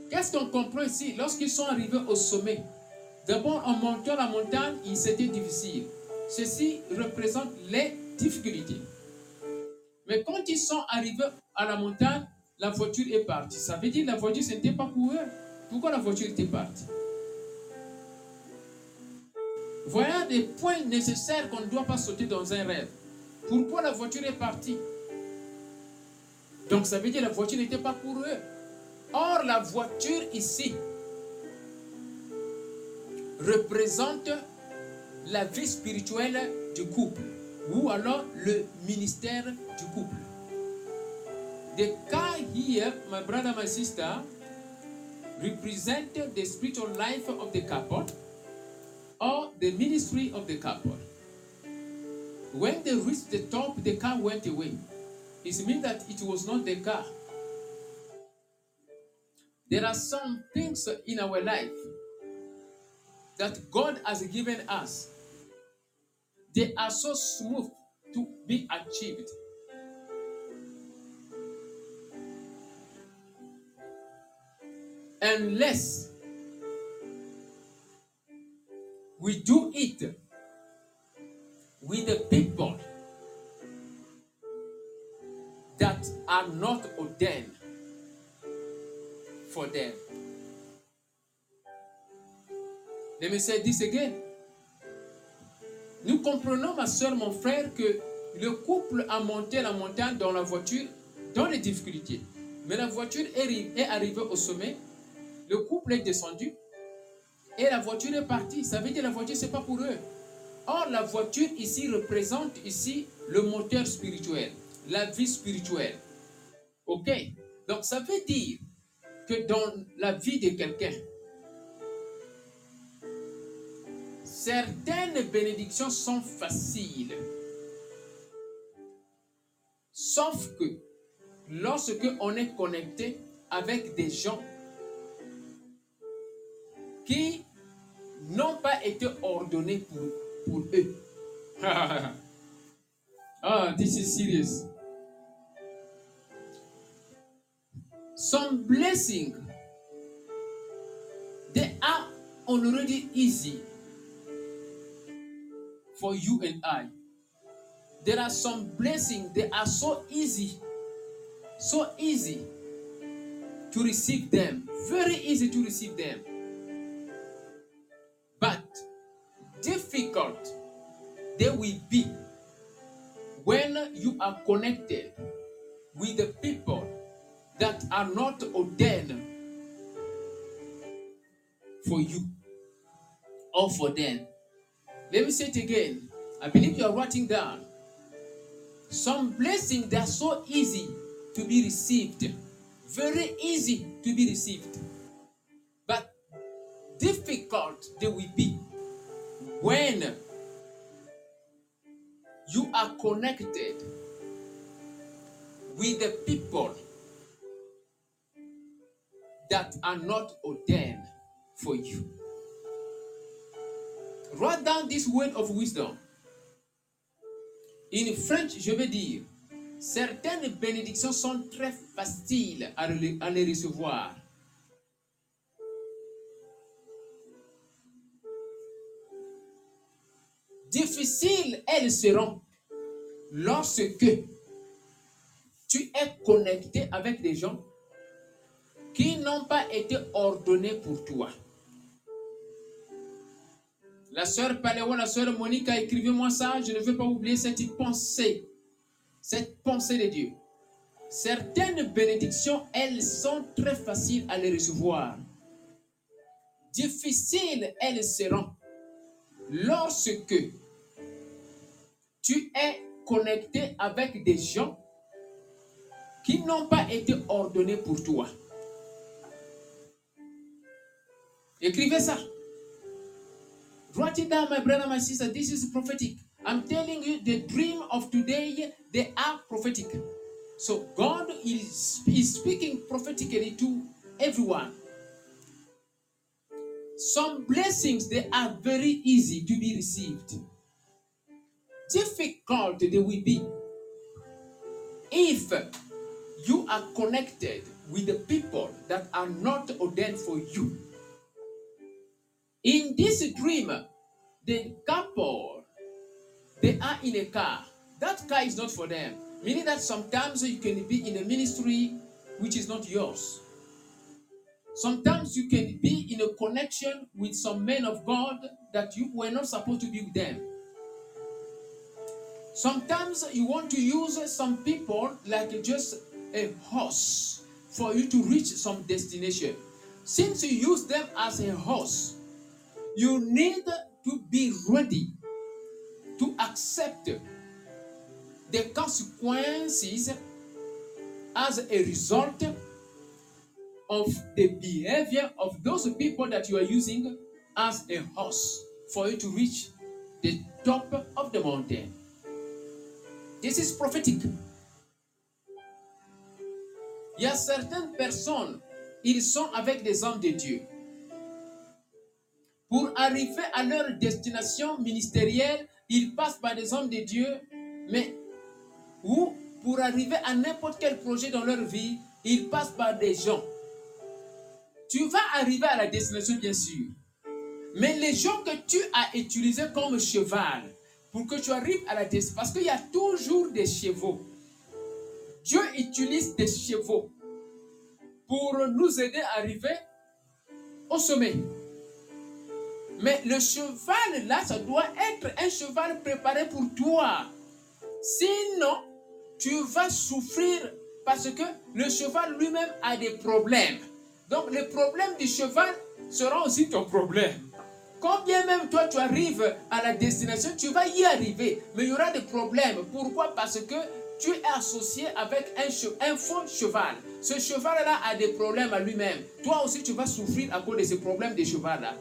Qu'est-ce qu'on comprend ici? Lorsqu'ils sont arrivés au sommet, d'abord en montant la montagne, il c'était difficile. Ceci représente les difficultés. Mais quand ils sont arrivés à la montagne, la voiture est partie. Ça veut dire que la voiture, n'était pas pour eux. Pourquoi la voiture était partie? Voilà des points nécessaires qu'on ne doit pas sauter dans un rêve. Pourquoi la voiture est partie? Donc ça veut dire que la voiture n'était pas pour eux. Or, la voiture ici représente la vie spirituelle du couple ou alors le ministère du couple. The car here, my brother, my sister, represent the spiritual life of the couple or the ministry of the couple. When they reached the top, the car went away. It means that it was not the car. There are some things in our life that God has given us. They are so smooth to be achieved. Unless we do it with the people that are not ordained for them. Let me say this again. Nous comprenons, ma soeur, mon frère, que le couple a monté la montagne dans la voiture dans les difficultés. Mais la voiture est, ri- est arrivée au sommet, le couple est descendu et la voiture est partie. Ça veut dire que la voiture, c'est pas pour eux. Or, la voiture ici représente ici le moteur spirituel, la vie spirituelle. Ok? Donc, ça veut dire que dans la vie de quelqu'un, certaines bénédictions sont faciles. Sauf que lorsque on est connecté avec des gens qui n'ont pas été ordonnés pour, pour eux. ah, this is serious. Some blessing, they are already easy for you and I. There are some blessings, they are so easy, so easy to receive them, very easy to receive them, difficult they will be when you are connected with the people that are not ordained for you or for them. Let me say it again. I believe you are writing down. Some blessings that are so easy to be received, very easy to be received, but difficult they will be when you are connected with the people that are not ordained for you. Write down this word of wisdom. In French, je veux dire, certaines bénédictions sont très faciles à, les recevoir. Difficiles, elles seront lorsque tu es connecté avec des gens qui n'ont pas été ordonnés pour toi. La sœur Paléo, la sœur Monique a écrivez-moi ça, je ne veux pas oublier cette pensée, cette pensée de Dieu. Certaines bénédictions, elles sont très faciles à les recevoir. Difficiles, elles seront lorsque tu es connecté avec des gens qui n'ont pas été ordonnés pour toi. Écrivez ça. Write it down, my brother, my sister. This is prophetic. I'm telling you, the dream of today, they are prophetic. So God is, is speaking prophetically to everyone. Some blessings, they are very easy to be received. Difficult they will be if you are connected with the people that are not ordained for you. In this dream, the couple they are in a car. That car is not for them. Meaning that sometimes you can be in a ministry which is not yours. Sometimes you can be in a connection with some men of God that you were not supposed to be with them. Sometimes you want to use some people like just a horse for you to reach some destination. Since you use them as a horse, you need to be ready to accept the consequences as a result of the behavior of those people that you are using as a horse for you to reach the top of the mountain. This is prophetic. Il y a certaines personnes, ils sont avec des hommes de Dieu. Pour arriver à leur destination ministérielle, ils passent par des hommes de Dieu, mais ou pour arriver à n'importe quel projet dans leur vie, ils passent par des gens. Tu vas arriver à la destination, bien sûr. Mais les gens que tu as utilisés comme cheval pour que tu arrives à la destination, parce qu'il y a toujours des chevaux. Dieu utilise des chevaux pour nous aider à arriver au sommet. Mais le cheval là, ça doit être un cheval préparé pour toi. Sinon, tu vas souffrir parce que le cheval lui-même a des problèmes. Donc, le problème du cheval sera aussi ton problème. Combien même toi tu arrives à la destination, tu vas y arriver, mais il y aura des problèmes. Pourquoi? Parce que tu es associé avec un faux cheval. Ce cheval-là a des problèmes à lui-même. Toi aussi, tu vas souffrir à cause de ces problèmes de cheval-là.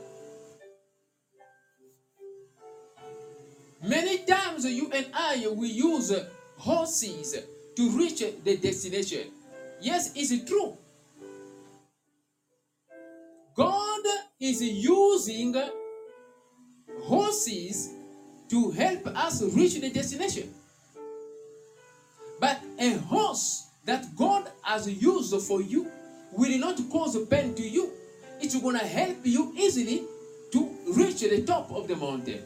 Many times you and I we use horses to reach the destination. Yes, it's true? God is using horses to help us reach the destination. But a horse that God has used for you will not cause pain to you. It's going to help you easily to reach the top of the mountain.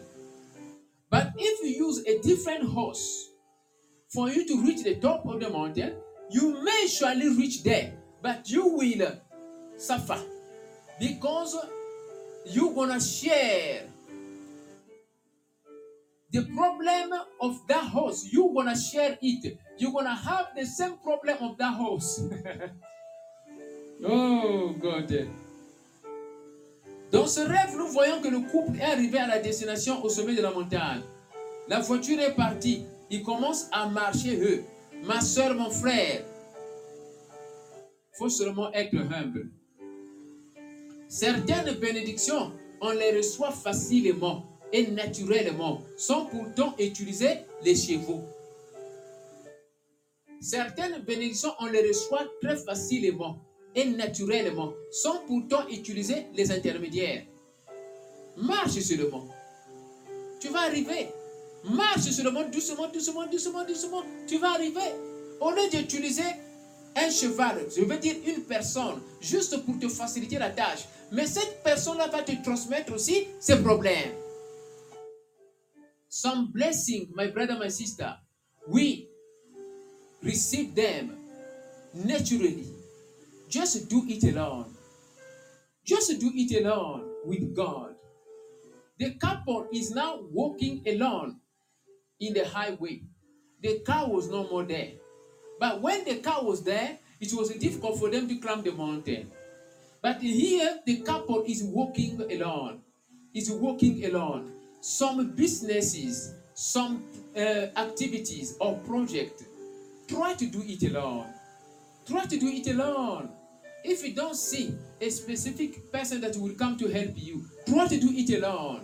But if you use a different horse for you to reach the top of the mountain, you may surely reach there, but you will suffer because you're gonna share the problem of that horse. You're gonna share it. You're gonna have the same problem of that horse. oh God. Dans ce rêve, nous voyons que le couple est arrivé à la destination au sommet de la montagne. La voiture est partie. Ils commencent à marcher, eux. Ma soeur, mon frère. Il faut seulement être humble. Certaines bénédictions, on les reçoit facilement et naturellement, sans pourtant utiliser les chevaux. Certaines bénédictions, on les reçoit très facilement et naturellement, sans pourtant utiliser les intermédiaires. Marche seulement. Tu vas arriver. Marche seulement, doucement, doucement, doucement, doucement. Tu vas arriver. Au lieu d'utiliser un cheval, je veux dire une personne, juste pour te faciliter la tâche. Mais cette personne-là va te transmettre aussi ses problèmes. Some blessing, my brother, my sister, we receive them naturally. Just do it alone. Just do it alone with God. The couple is now walking alone in the highway. The car was no more there. But when the car was there, it was difficult for them to climb the mountain. But here, the couple is walking alone. Is walking alone. Some businesses, some uh, activities or project, try to do it alone. Try to do it alone. If you don't see a specific person that will come to help you, try to do it alone.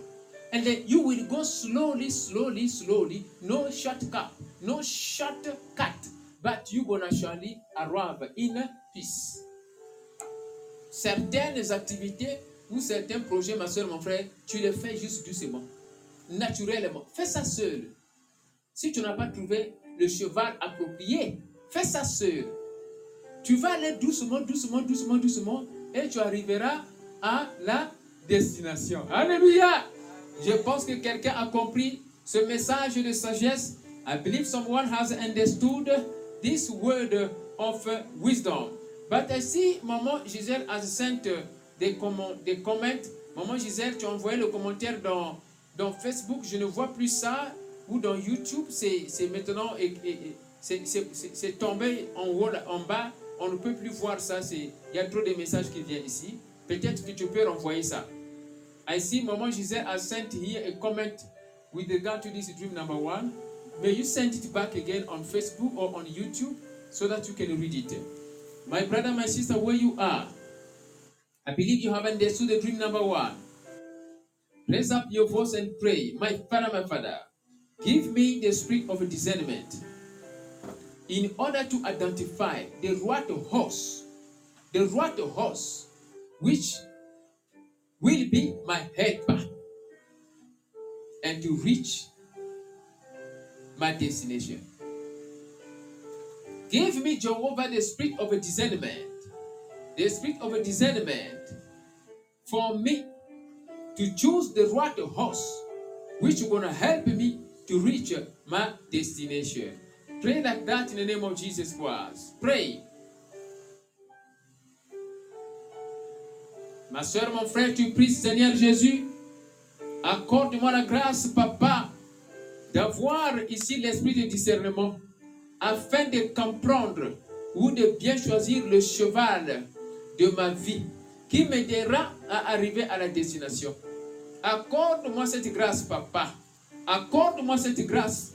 And then you will go slowly, slowly, slowly. No shortcut, no shortcut. But you're gonna surely arrive in peace. Certaines activités ou certains projets, ma soeur, mon frère, tu les fais juste doucement, naturellement. Fais ça seul. Si tu n'as pas trouvé le cheval approprié, fais ça seul. Tu vas aller doucement, doucement, doucement, doucement, et tu arriveras à la destination. Alléluia. Je pense que quelqu'un a compris ce message de sagesse. I believe someone has understood this word of wisdom. But I see Maman Gisèle has sent des, comment-. Maman Gisèle, tu as envoyé le commentaire dans, dans Facebook. Je ne vois plus ça. Ou dans YouTube, c'est maintenant c'est- tombé en haut, en bas. On ne peut plus voir ça. Il y a trop de messages qui viennent ici. Peut-être que tu peux renvoyer ça. I see Maman Giselle has sent here a comment with regard to this dream number one. May you send it back again on Facebook or on YouTube so that you can read it. My brother, my sister, where you are, I believe you have understood the dream number one. Raise up your voice and pray. My father, my father, give me the spirit of discernment in order to identify the right horse, the right horse, which will be my helper and to reach my destination. Give me, Jehovah, the spirit of a discernment, the spirit of a discernment for me to choose the right horse, which is going to help me to reach my destination. Pray like that in the name of Jesus Christ. Pray. Ma soeur, mon frère, tu pries, Seigneur Jésus, accorde-moi la grâce, Papa, d'avoir ici l'esprit de discernement, afin de comprendre ou de bien choisir le cheval de ma vie qui m'aidera à arriver à la destination. Accorde-moi cette grâce, Papa. Accorde-moi cette grâce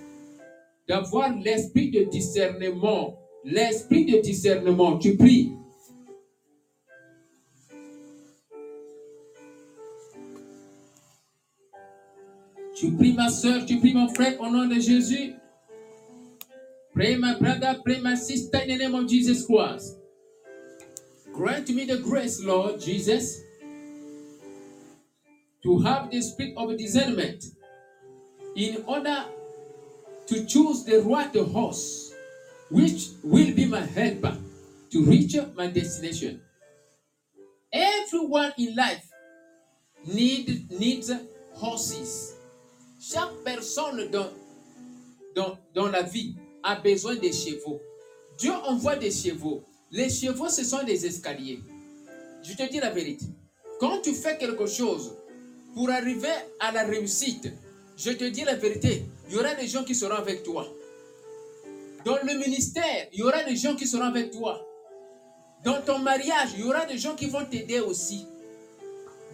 d'avoir l'esprit de discernement. L'esprit de discernement. Tu pries. Tu pries ma soeur, tu pries mon frère au nom de Jésus. Pray my brother, pray my sister in the name of Jesus Christ. Grant me the grace, Lord Jesus, to have the spirit of discernment in order to choose the right horse, which will be my helper to reach my destination. Everyone in life need, needs horses. Chaque personne dans, la vie a besoin de chevaux. Dieu envoie des chevaux. Les chevaux, ce sont des escaliers. Je te dis la vérité. Quand tu fais quelque chose pour arriver à la réussite, je te dis la vérité, il y aura des gens qui seront avec toi. Dans le ministère, il y aura des gens qui seront avec toi. Dans ton mariage, il y aura des gens qui vont t'aider aussi.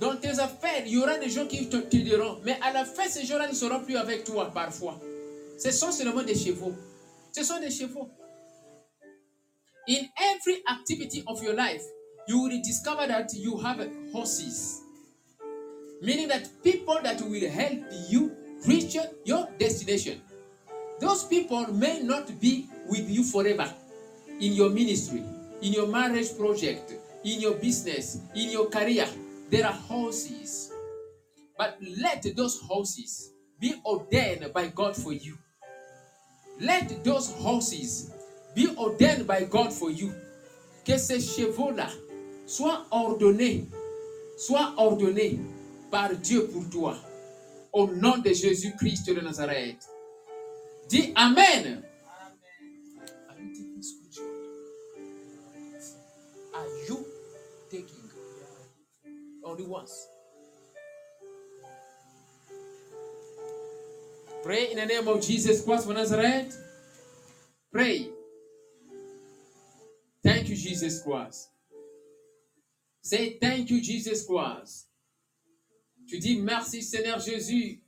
Dans tes affaires, il y aura des gens qui te- t'aideront. Mais à la fin, ces gens-là ne seront plus avec toi parfois. Ce sont seulement des chevaux. Ce sont des chevaux. In every activity of your life, you will discover that you have horses. Meaning that people that will help you reach your destination. Those people may not be with you forever in your ministry, in your marriage project, in your business, in your career. There are horses. But let those horses be ordained by God for you. Let those horses be ordained by God for you. Que ces chevaux-là soient ordonnés, soient ordonnés par Dieu pour toi. Au nom de Jésus-Christ de Nazareth. Dis Amen. Once? Pray in the name of Jesus Christ of Nazareth. Pray. Thank you, Jesus Christ. Say thank you, Jesus Christ. Tu dis merci, Seigneur Jésus.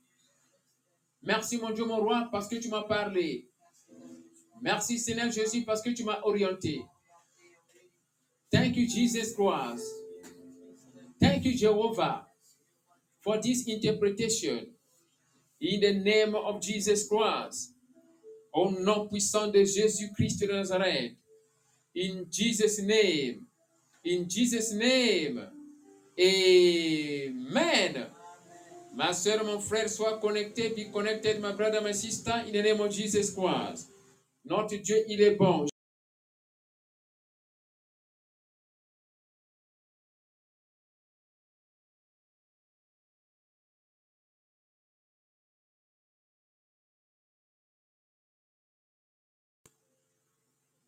Merci, mon Dieu, mon roi, parce que tu m'as parlé. Merci, Seigneur Jésus, parce que tu m'as orienté. Thank you, Jesus Christ. Thank you, Jehovah, for this interpretation. In the name of Jesus Christ. Au nom puissant de Jésus-Christ de Nazareth. In Jesus' name. In Jesus' name. Amen. Ma soeur, mon frère, sois connecté, be connected, my brother, my sister, in the name of Jesus Christ. Notre Dieu, il est bon.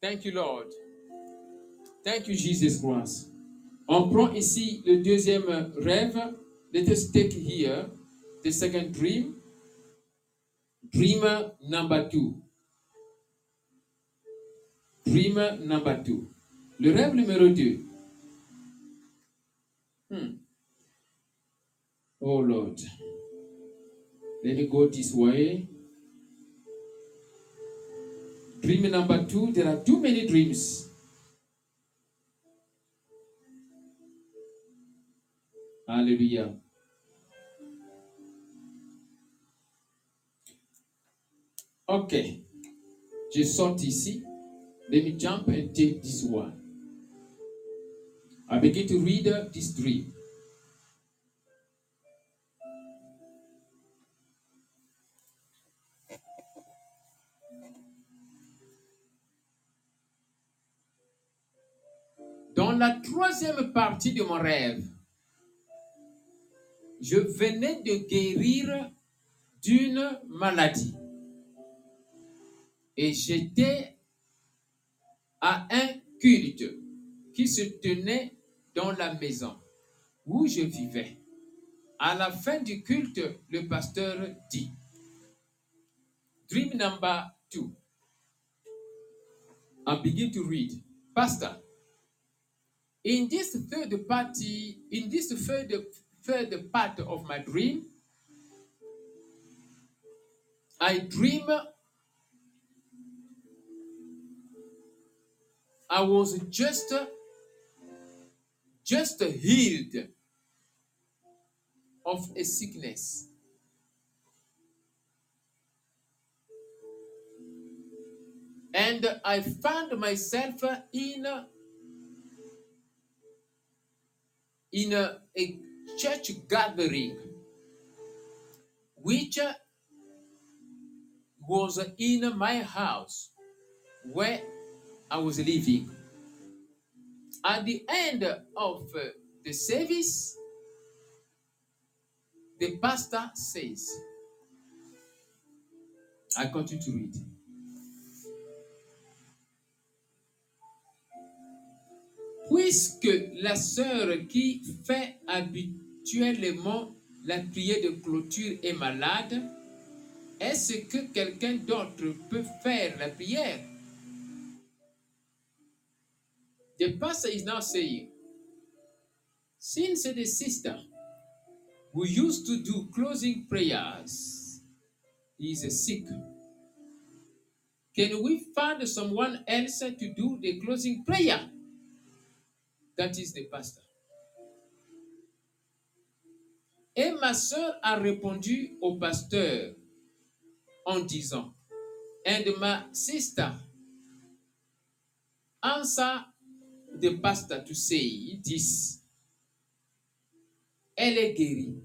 Thank you, Lord. Thank you, Jesus Christ. On prend ici le deuxième rêve. Let us take here the second dream. Dream number two. Dream number two. Le rêve numéro deux. Hmm. Oh Lord. Let me go this way. Dream number two. There are too many dreams. Hallelujah. Ok. Je saute ici. Let me jump and take this one. I begin to read uh, this dream. La troisième partie de mon rêve, je venais de guérir d'une maladie. Et j'étais à un culte qui se tenait dans la maison où je vivais. À la fin du culte, le pasteur dit, Dream number two. I begin to read. Pastor, in this third party, in this third, third part of my dream, I dream I was just just healed of a sickness. And I found myself in in a, a church gathering which was in my house where I was living. At the end of the service, the pastor says, I continue to read. Puisque la sœur qui fait habituellement la prière de clôture est malade, est-ce que quelqu'un d'autre peut faire la prière? The pastor is now saying, since the sister who used to do closing prayers is sick, can we find someone else to do the closing prayer? That is. Et ma sœur a répondu au pasteur en disant, and my sister answered the pastor to say this. Elle est guérie.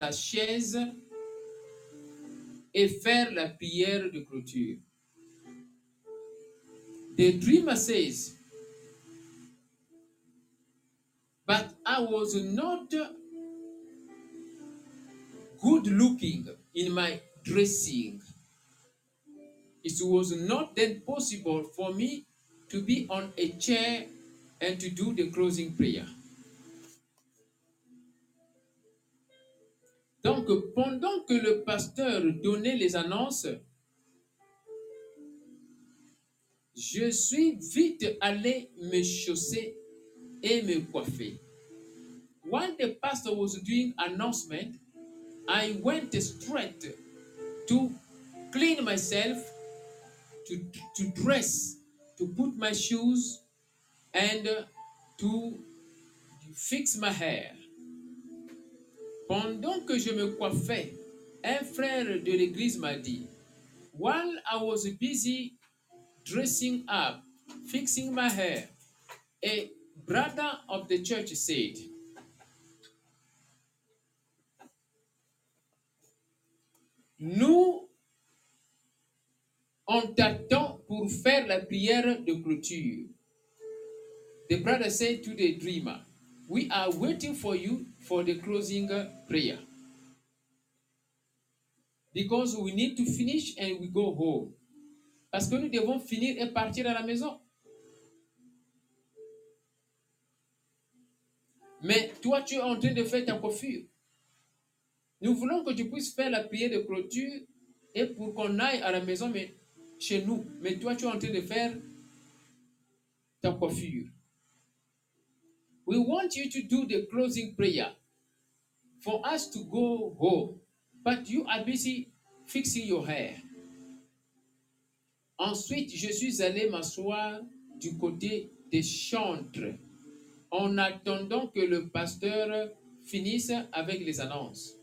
La chaise et faire la prière de clôture. The dreamer says, but I was not good looking in my dressing. It was not then possible for me to be on a chair and to do the closing prayer. Donc, pendant que le pasteur donnait les annonces, je suis vite allé me chausser et me coiffer. While the pastor was doing announcement, I went straight to clean myself, to, to dress, to put my shoes, and to fix my hair. Pendant que je me coiffais, un frère de l'église m'a dit, while I was busy dressing up, fixing my hair, a brother of the church said, Nous, on t'attend pour faire la prière de clôture. The brother said to the dreamer, we are waiting for you for the closing prayer. Because we need to finish and we go home. Parce que nous devons finir et partir à la maison. Mais toi, tu es en train de faire ta coiffure. Nous voulons que tu puisses faire la prière de clôture et pour qu'on aille à la maison, mais chez nous. Mais toi, tu es en train de faire ta coiffure. We want you to do the closing prayer for us to go home. But you are busy fixing your hair. Ensuite, je suis allé m'asseoir du côté des chantres en attendant que le pasteur finisse avec les annonces.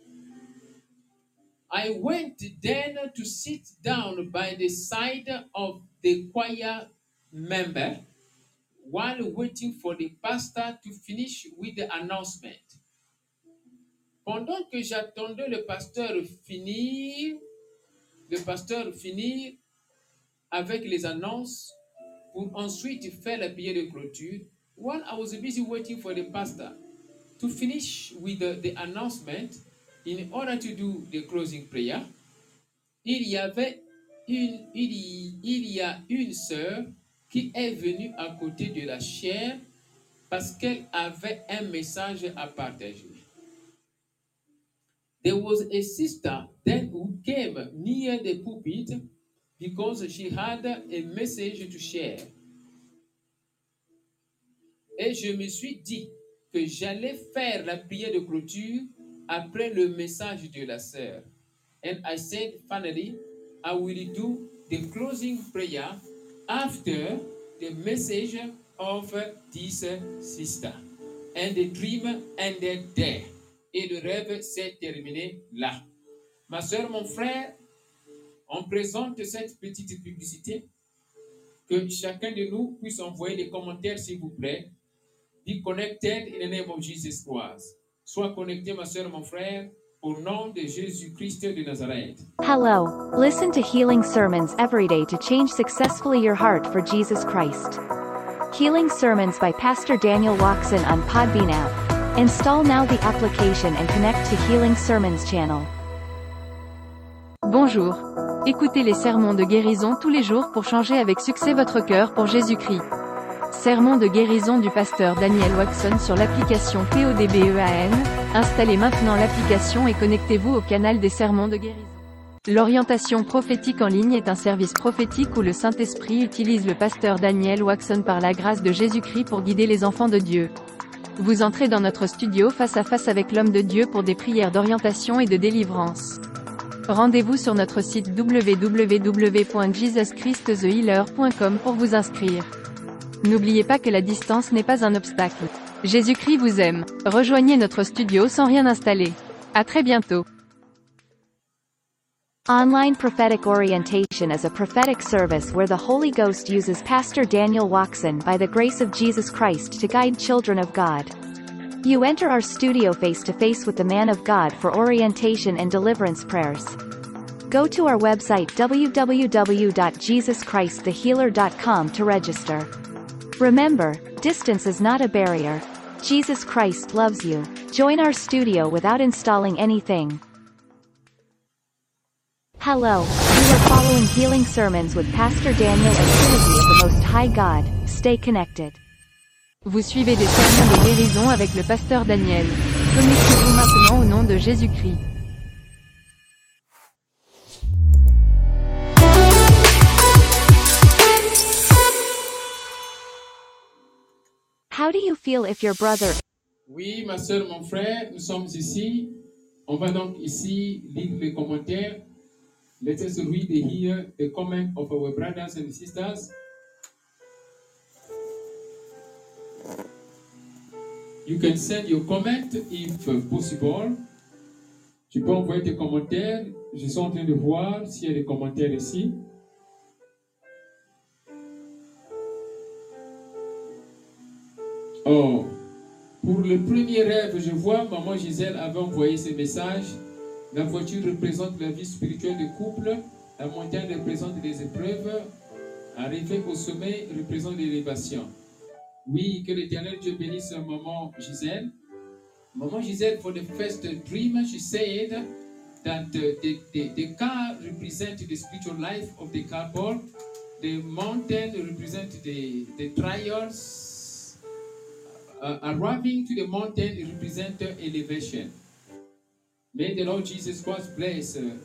I went then to sit down by the side of the choir member while waiting for the pastor to finish with the announcement. Pendant que j'attendais le pasteur finir, le pasteur finir avec les annonces pour ensuite faire la prière de clôture, while I was busy waiting for the pastor to finish with the, announcement in order to do the closing prayer, il y avait une, il il y a une sœur qui est venue à côté de la chair parce qu'elle avait un message à partager. There was a sister then who came near the pulpit because she had a message to share. Et je me suis dit que j'allais faire la prière de clôture après le message de la sœur. And I said, finally, I will do the closing prayer after the message of this sister. And the dream ended there. Et le rêve s'est terminé là. Ma soeur, mon frère, on présente cette petite publicité. Que chacun de nous puisse envoyer des commentaires, s'il vous plaît. Be connected in the name of Jesus Christ. Sois connecté, ma soeur, mon frère, au nom de Jésus-Christ de Nazareth. Hello. Listen to healing sermons every day to change successfully your heart for Jesus Christ. Healing sermons by Pastor Daniel Watson on Podbean app. Install now the application and connect to Healing Sermons channel. Bonjour. Écoutez les sermons de guérison tous les jours pour changer avec succès votre cœur pour Jésus-Christ. Sermon de guérison du pasteur Daniel Watson sur l'application PODBEAN. Installez maintenant l'application et connectez-vous au canal des sermons de guérison. L'orientation prophétique en ligne est un service prophétique où le Saint-Esprit utilise le pasteur Daniel Watson par la grâce de Jésus-Christ pour guider les enfants de Dieu. Vous entrez dans notre studio face à face avec l'homme de Dieu pour des prières d'orientation et de délivrance. Rendez-vous sur notre site www.jesuschristthehealer.com pour vous inscrire. N'oubliez pas que la distance n'est pas un obstacle. Jésus-Christ vous aime. Rejoignez notre studio sans rien installer. À très bientôt. Online Prophetic Orientation is a prophetic service where the Holy Ghost uses Pastor Daniel Watson by the grace of Jesus Christ to guide children of God. You enter our studio face to face with the man of God for orientation and deliverance prayers. Go to our website www.jesuschristthehealer.com to register. Remember, distance is not a barrier. Jesus Christ loves you. Join our studio without installing anything. Hello, you are following Healing Sermons with Pastor Daniel and Timothy of the Most High God. Stay connected. Vous suivez des sermons de guérison avec le pasteur Daniel. Connectez-vous maintenant au nom de Jésus-Christ. How do you feel if your brother Oui, ma soeur, mon frère, nous sommes ici. On va donc ici lire les commentaires. Let us read here the comment of our brothers and sisters. You can send your comment if possible. Tu peux envoyer tes commentaires. Je suis en train de voir s'il y a des commentaires ici. Oh, pour le premier rêve, je vois maman Gisèle avait envoyé ce message. La voiture représente la vie spirituelle du couple. La montagne représente les épreuves. Arriver au sommet représente l'élévation. Oui, que l'Éternel Dieu bénisse maman Gisèle. Maman Gisèle, for the first dream, she said that uh, the, the, the car represents the spiritual life of the couple. The mountain represents the, the trials. Uh, arriving to the mountain represents elevation. May the Lord Jesus Christ bless uh,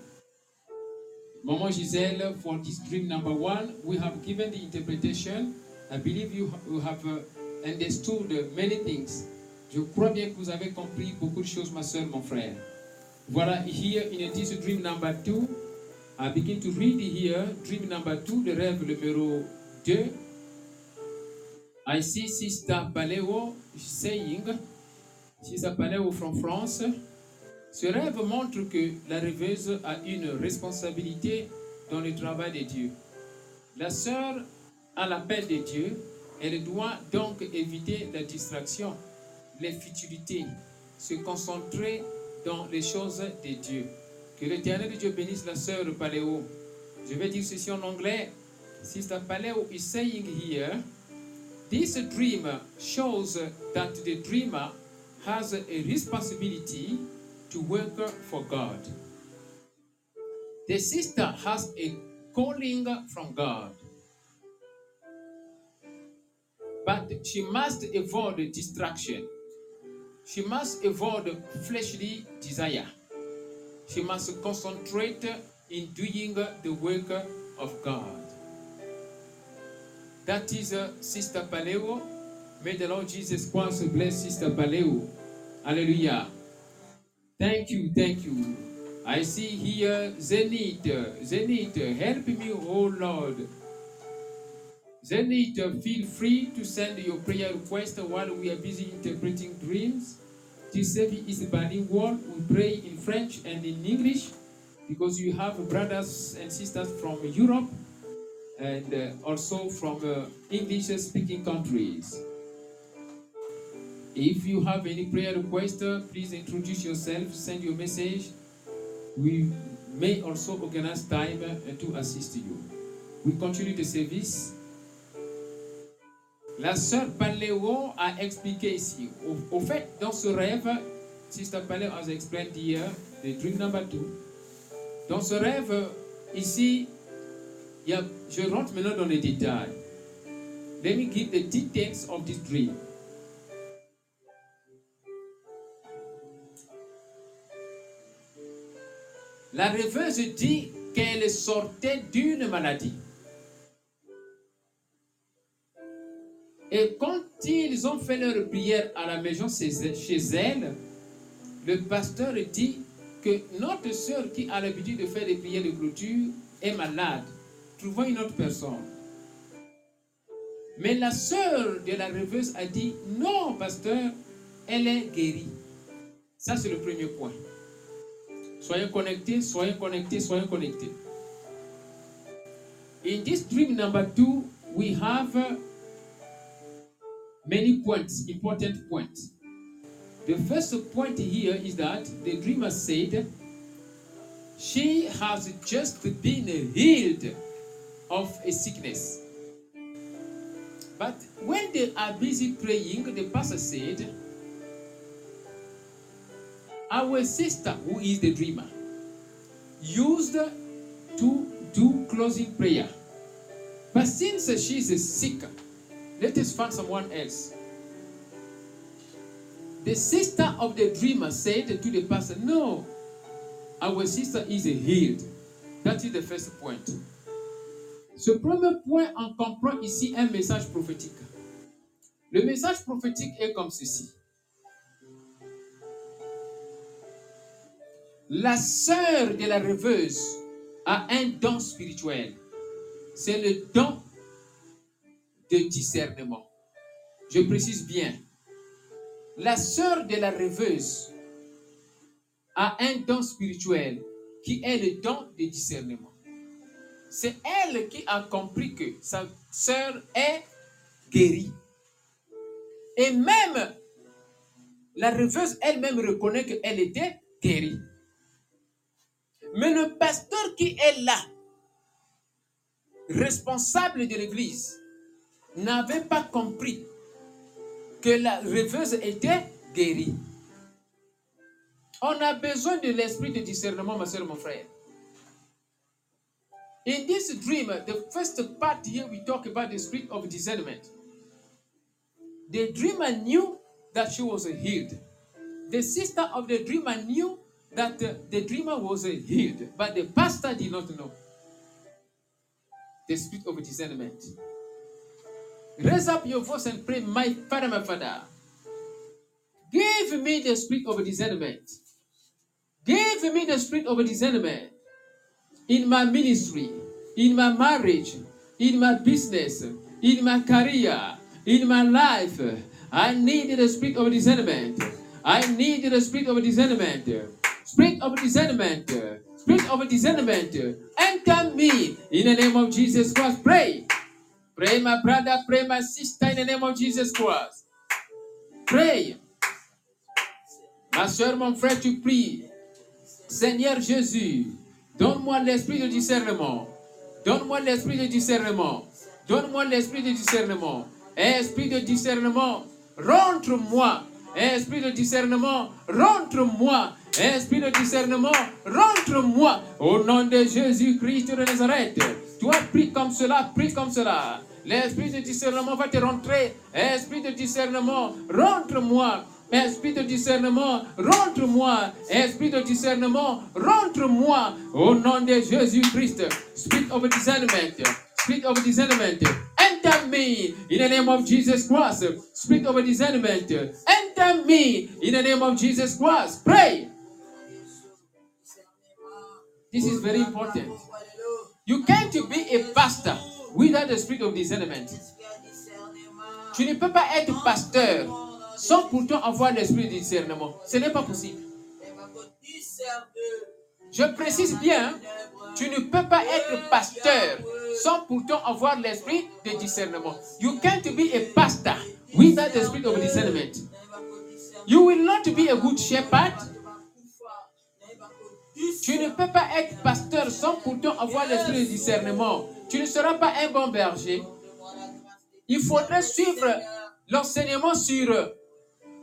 Maman Giselle for this dream number one. We have given the interpretation. I believe you, ha- you have uh, understood uh, many things. Je crois bien que vous avez compris beaucoup de choses, ma soeur, mon frère. Voilà, here in this dream number two, I begin to read here, dream number two, le rêve numéro 2. I see Sister Paleo saying, Sister Paleo from France, ce rêve montre que la rêveuse a une responsabilité dans le travail de Dieu. La sœur a l'appel de Dieu, elle doit donc éviter la distraction, les futilités, se concentrer dans les choses de Dieu. Que l'éternel Dieu bénisse la sœur Paléo. Je vais dire ceci en anglais. Sister Paléo is saying here, this dream shows that the dreamer has a responsibility to work for God. The sister has a calling from God. But she must avoid distraction. She must avoid fleshly desire. She must concentrate in doing the work of God. That is uh, Sister Paleo. May the Lord Jesus Christ bless Sister Paleo. Hallelujah. Thank you, thank you. I see here Zenith. Zenith, help me, oh Lord. Zenith, feel free to send your prayer request while we are busy interpreting dreams. This service is bilingual. We pray in French and in English because you have brothers and sisters from Europe and uh, also from uh, English speaking countries. If you have any prayer request, uh, please introduce yourself, send your message. We may also organize time uh, to assist you. We continue the service. La sœur Paléo a expliqué ici. Au, au fait, dans ce rêve, Sister Paléo has explained here, the dream number two. Dans ce rêve, ici, je rentre maintenant dans les détails. Let me give the details of this dream. La rêveuse dit qu'elle sortait d'une maladie. Et quand ils ont fait leur prière à la maison chez chez elle, le pasteur dit que notre sœur qui a l'habitude de faire des prières de clôture est malade. Trouvons une autre personne. Mais la sœur de la rêveuse a dit non, pasteur, elle est guérie. Ça, c'est le premier point. Soyez connectés, soyez connectés, soyez connectés. In this dream number two, we have many points, important points. The first point here is that the dreamer said she has just been healed of a sickness. But when they are busy praying, the pastor said, Our sister, who is the dreamer, used to do closing prayer. But since she is a sick, let us find someone else. The sister of the dreamer said to the pastor, No, our sister is healed. That is the first point. Ce premier point, on comprend ici un message prophétique. Le message prophétique est comme ceci. La sœur de la rêveuse a un don spirituel. C'est le don de discernement. Je précise bien. La sœur de la rêveuse a un don spirituel qui est le don de discernement. C'est elle qui a compris que sa sœur est guérie. Et même la rêveuse elle-même reconnaît qu'elle était guérie. Mais le pasteur qui est là, responsable de l'église, n'avait pas compris que la rêveuse était guérie. On a besoin de l'esprit de discernement, ma soeur, mon frère. In this dream, the first part here we talk about the spirit of discernment. The dreamer knew that she was healed. The sister of the dreamer knew that uh, the dreamer was healed, but the pastor did not know. The spirit of discernment. Raise up your voice and pray, My Father, my Father, give me the spirit of discernment. Give me the spirit of discernment in my ministry, in my marriage, in my business, in my career, in my life. I need the spirit of discernment. I need the spirit of discernment. Spirit of discernment. Spirit of discernment. Enter me in the name of Jesus Christ. Pray. Pray, my brother. Pray, my sister, in the name of Jesus Christ. Pray. Ma soeur, mon frère, tu pries. Seigneur Jésus, donne-moi l'esprit de discernement. Donne-moi l'esprit de discernement. Donne-moi l'esprit de discernement. Esprit de discernement, rentre-moi. Esprit de discernement, rentre-moi. Esprit de discernement, rentre-moi. Au nom de Jésus-Christ de Nazareth. Toi, prie comme cela, prie comme cela. L'esprit de discernement va te rentrer. Esprit de discernement, rentre-moi. Esprit de discernement, rentre-moi. Esprit de discernement, rentre-moi. Au nom de Jésus-Christ. Spirit of discernment. Spirit of discernment. Enter me in the name of Jesus Christ. Spirit of discernment. Enter me in the name of Jesus Christ. Pray. This is very important. You can't be a pastor without the spirit of discernment. Tu ne peux pas être pasteur sans pourtant avoir l'esprit de discernement. Ce n'est pas possible. Je précise bien, tu ne peux pas être pasteur sans pourtant avoir l'esprit de discernement. You can't be a pastor without the spirit of discernment. You will not be a good shepherd. Tu ne peux pas être pasteur sans pourtant avoir l'esprit de discernement. Tu ne seras pas un bon berger. Il faudrait suivre l'enseignement sur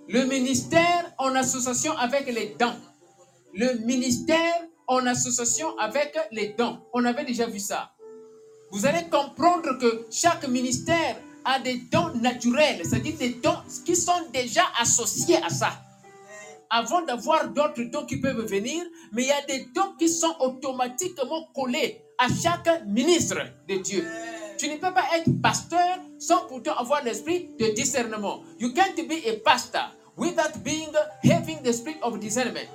le ministère en association avec les dents. Le ministère en association avec les dons. On avait déjà vu ça. Vous allez comprendre que chaque ministère a des dons naturels, c'est-à-dire des dons qui sont déjà associés à ça. Avant d'avoir d'autres dons qui peuvent venir, mais il y a des dons qui sont automatiquement collés à chaque ministre de Dieu. Tu ne peux pas être pasteur sans pourtant avoir l'esprit de discernement. You can't be a pastor without being having the spirit of discernment.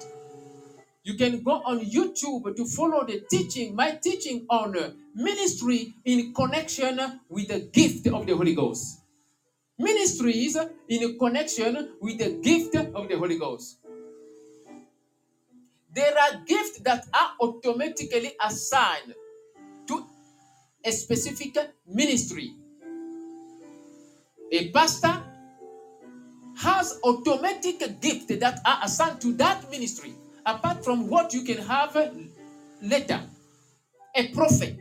You can go on YouTube to follow the teaching, my teaching on ministry in connection with the gift of the Holy Ghost. Ministries in connection with the gift of the Holy Ghost. There are gifts that are automatically assigned a specific ministry. A pastor has automatic gifts that are assigned to that ministry, apart from what you can have later. A prophet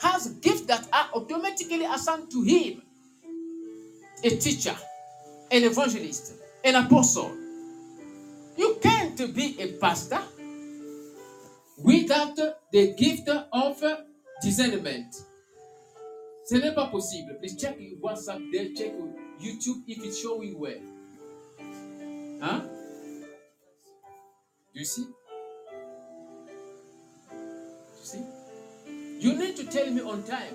has gifts that are automatically assigned to him. A teacher, an evangelist, an apostle. You can't be a pastor without the gift of discernment. Ce n'est pas possible. Please check WhatsApp there, check YouTube if it's showing well. Do you see? You see? You need to tell me on time.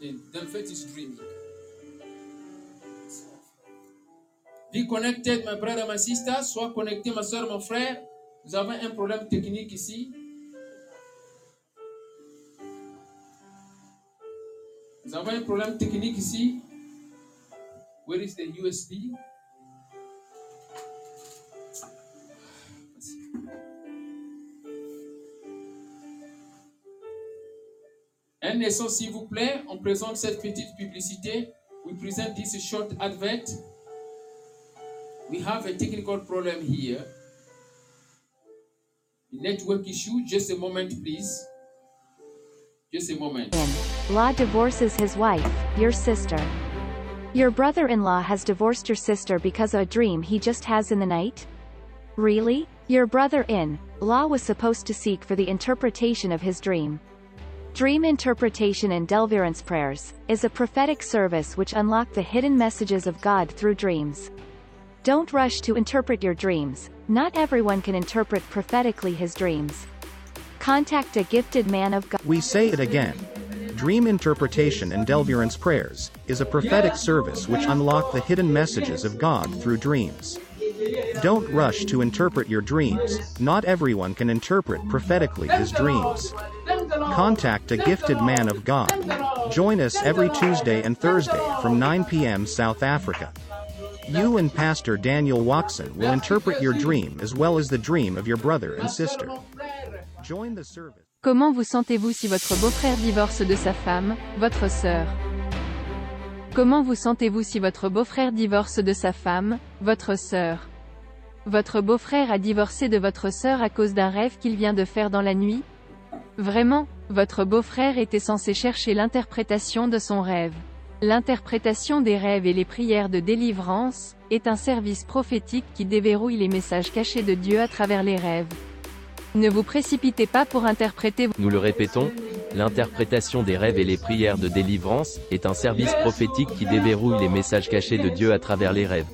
Then faith is dreaming. Be connected, my brother, my sister. Sois connecté, ma soeur, mon frère. Nous avons un problème technique ici. Nous avons un problème technique ici. Where is the USB? Un instant, s'il vous plaît, on présente cette petite publicité. We present this short advert. We have a technical problem here. Network issue. Just a moment, please. Just a moment. in. Law divorces his wife, your sister. Your brother-in-law has divorced your sister because of a dream he just has in the night? Really? Your brother-in-law was supposed to seek for the interpretation of his dream. Dream interpretation and deliverance prayers is a prophetic service which unlock the hidden messages of God through dreams. Don't rush to interpret your dreams. Not everyone can interpret prophetically his dreams. Contact a gifted man of God. We say it again. Dream interpretation and deliverance prayers is a prophetic service which unlock the hidden messages of God through dreams. Don't rush to interpret your dreams. Not everyone can interpret prophetically his dreams. Contact a gifted man of God. Join us every Tuesday and Thursday from 9 p.m. South Africa. You and Pastor Daniel Watson will interpret your dream as well as the dream of your brother and sister. Join the service. Comment vous sentez-vous si votre beau-frère divorce de sa femme, votre sœur? Comment vous sentez-vous si votre beau-frère divorce de sa femme, votre sœur? Votre beau-frère a divorcé de votre sœur à cause d'un rêve qu'il vient de faire dans la nuit? Vraiment, votre beau-frère était censé chercher l'interprétation de son rêve. L'interprétation des rêves et les prières de délivrance est un service prophétique qui déverrouille les messages cachés de Dieu à travers les rêves. Ne vous précipitez pas pour interpréter Nous le répétons, l'interprétation des rêves et les prières de délivrance est un service prophétique qui déverrouille les messages cachés de Dieu à travers les rêves.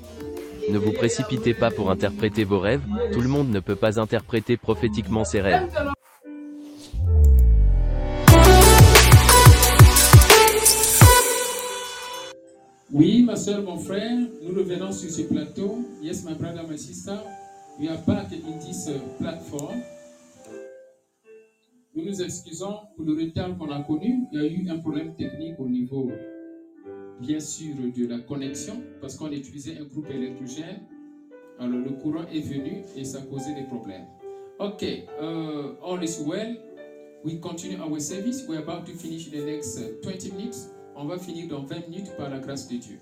Ne vous précipitez pas pour interpréter vos rêves, tout le monde ne peut pas interpréter prophétiquement ses rêves. Oui, ma soeur, mon frère, nous revenons sur ce plateau. Yes, my brother, my sister, we are back in this uh, platform. Nous nous excusons pour le retard qu'on a connu. Il y a eu un problème technique au niveau, bien sûr, de la connexion, parce qu'on utilisait un groupe électrogène. Alors le courant est venu et ça a causé des problèmes. Ok, uh, all is well. We continue our service. We're about to finish in the next uh, 20 minutes. On va finir dans 20 minutes par la grâce de Dieu.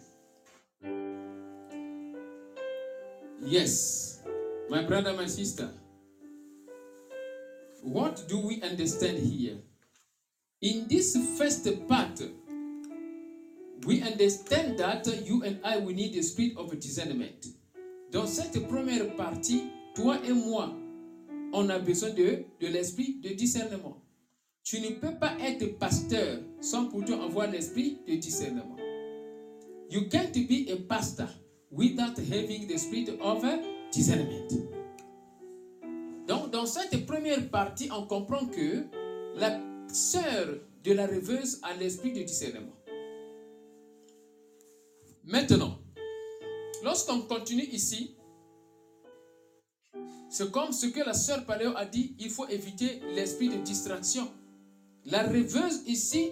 Yes, my brother, my sister. What do we understand here? In this first part, we understand that you and I we need the spirit of discernment. Dans cette première partie, toi et moi, on a besoin de, de l'esprit de discernement. Tu ne peux pas être pasteur sans pourtant avoir l'esprit de discernement. You can't be a pastor without having the spirit of discernment. Donc, dans cette première partie, on comprend que la sœur de la rêveuse a l'esprit de discernement. Maintenant, lorsqu'on continue ici, c'est comme ce que la sœur Paléo a dit, il faut éviter l'esprit de distraction. La rêveuse ici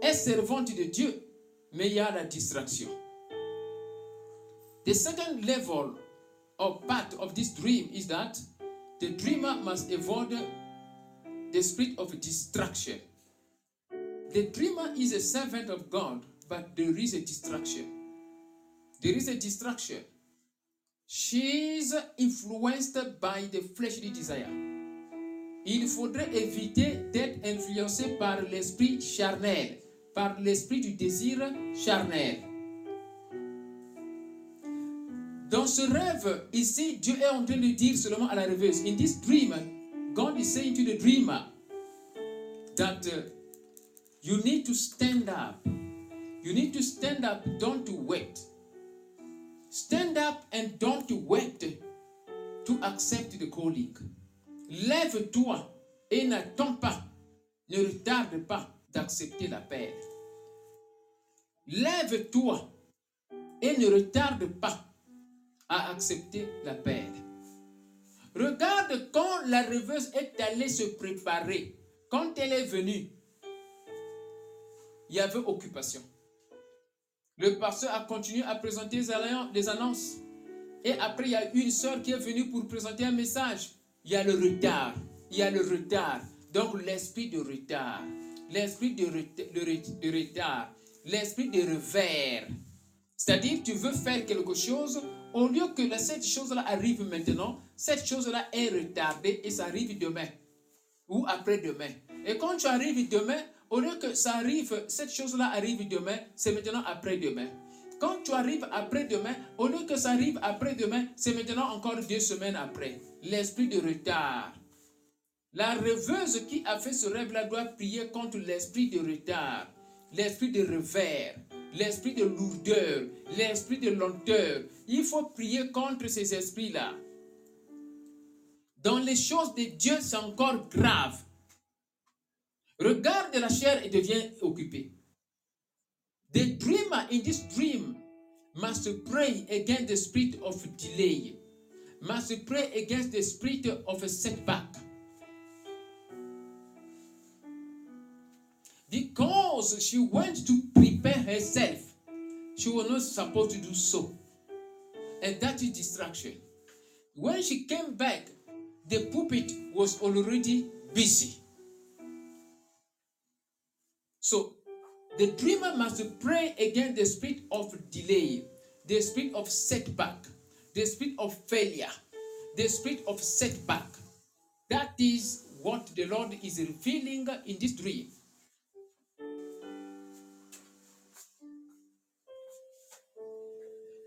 est servante de Dieu, mais il y a la distraction. The second level or part of this dream is that the dreamer must avoid the spirit of distraction. The dreamer is a servant of God, but there is a distraction. There is a distraction. She is influenced by the fleshly desire. Il faudrait éviter d'être influencé par l'esprit charnel, par l'esprit du désir charnel. Dans ce rêve, ici, Dieu est en train de dire seulement à la rêveuse, in this dream, God is saying to the dreamer that uh, you need to stand up. You need to stand up, don't wait. Stand up and don't wait to accept the calling. Lève-toi et n'attends pas, ne retarde pas d'accepter l'appel. Lève-toi et ne retarde pas à accepter l'appel. Regarde quand la rêveuse est allée se préparer. Quand elle est venue, il y avait occupation. Le pasteur a continué à présenter les annonces. Et après, il y a une sœur qui est venue pour présenter un message. Il y a le retard. Il y a le retard. Donc, l'esprit de retard. L'esprit de retard. L'esprit de revers. C'est-à-dire, tu veux faire quelque chose, au lieu que cette chose-là arrive maintenant, cette chose-là est retardée et ça arrive demain ou après-demain. Et quand tu arrives demain, au lieu que ça arrive, cette chose-là arrive demain, c'est maintenant après-demain. Quand tu arrives après-demain, au lieu que ça arrive après-demain, c'est maintenant encore deux semaines après. L'esprit de retard. La rêveuse qui a fait ce rêve-là doit prier contre l'esprit de retard, l'esprit de revers, l'esprit de lourdeur, l'esprit de lenteur. Il faut prier contre ces esprits-là. Dans les choses de Dieu, c'est encore grave. Regarde la chair et devient occupé. The dreamer in this dream must pray against the spirit of delay, must pray against the spirit of setback. Because she went to prepare herself, she was not supposed to do so. And that is distraction. When she came back, the pulpit was already busy. So the dreamer must pray against the spirit of delay, the spirit of setback, the spirit of failure, the spirit of setback. That is what the Lord is revealing in this dream.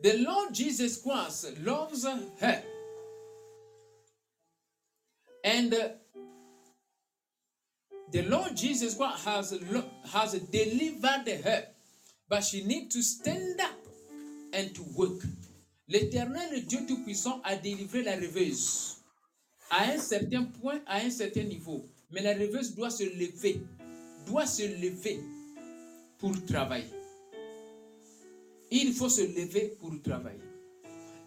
The Lord Jesus Christ loves her. And uh, the Lord Jesus Christ has, has delivered her. But she needs to stand up and to work. L'éternel Dieu Tout-Puissant a délivré la rêveuse à un certain point, à un certain niveau. Mais la rêveuse doit se lever, doit se lever pour travailler. Il faut se lever pour travailler.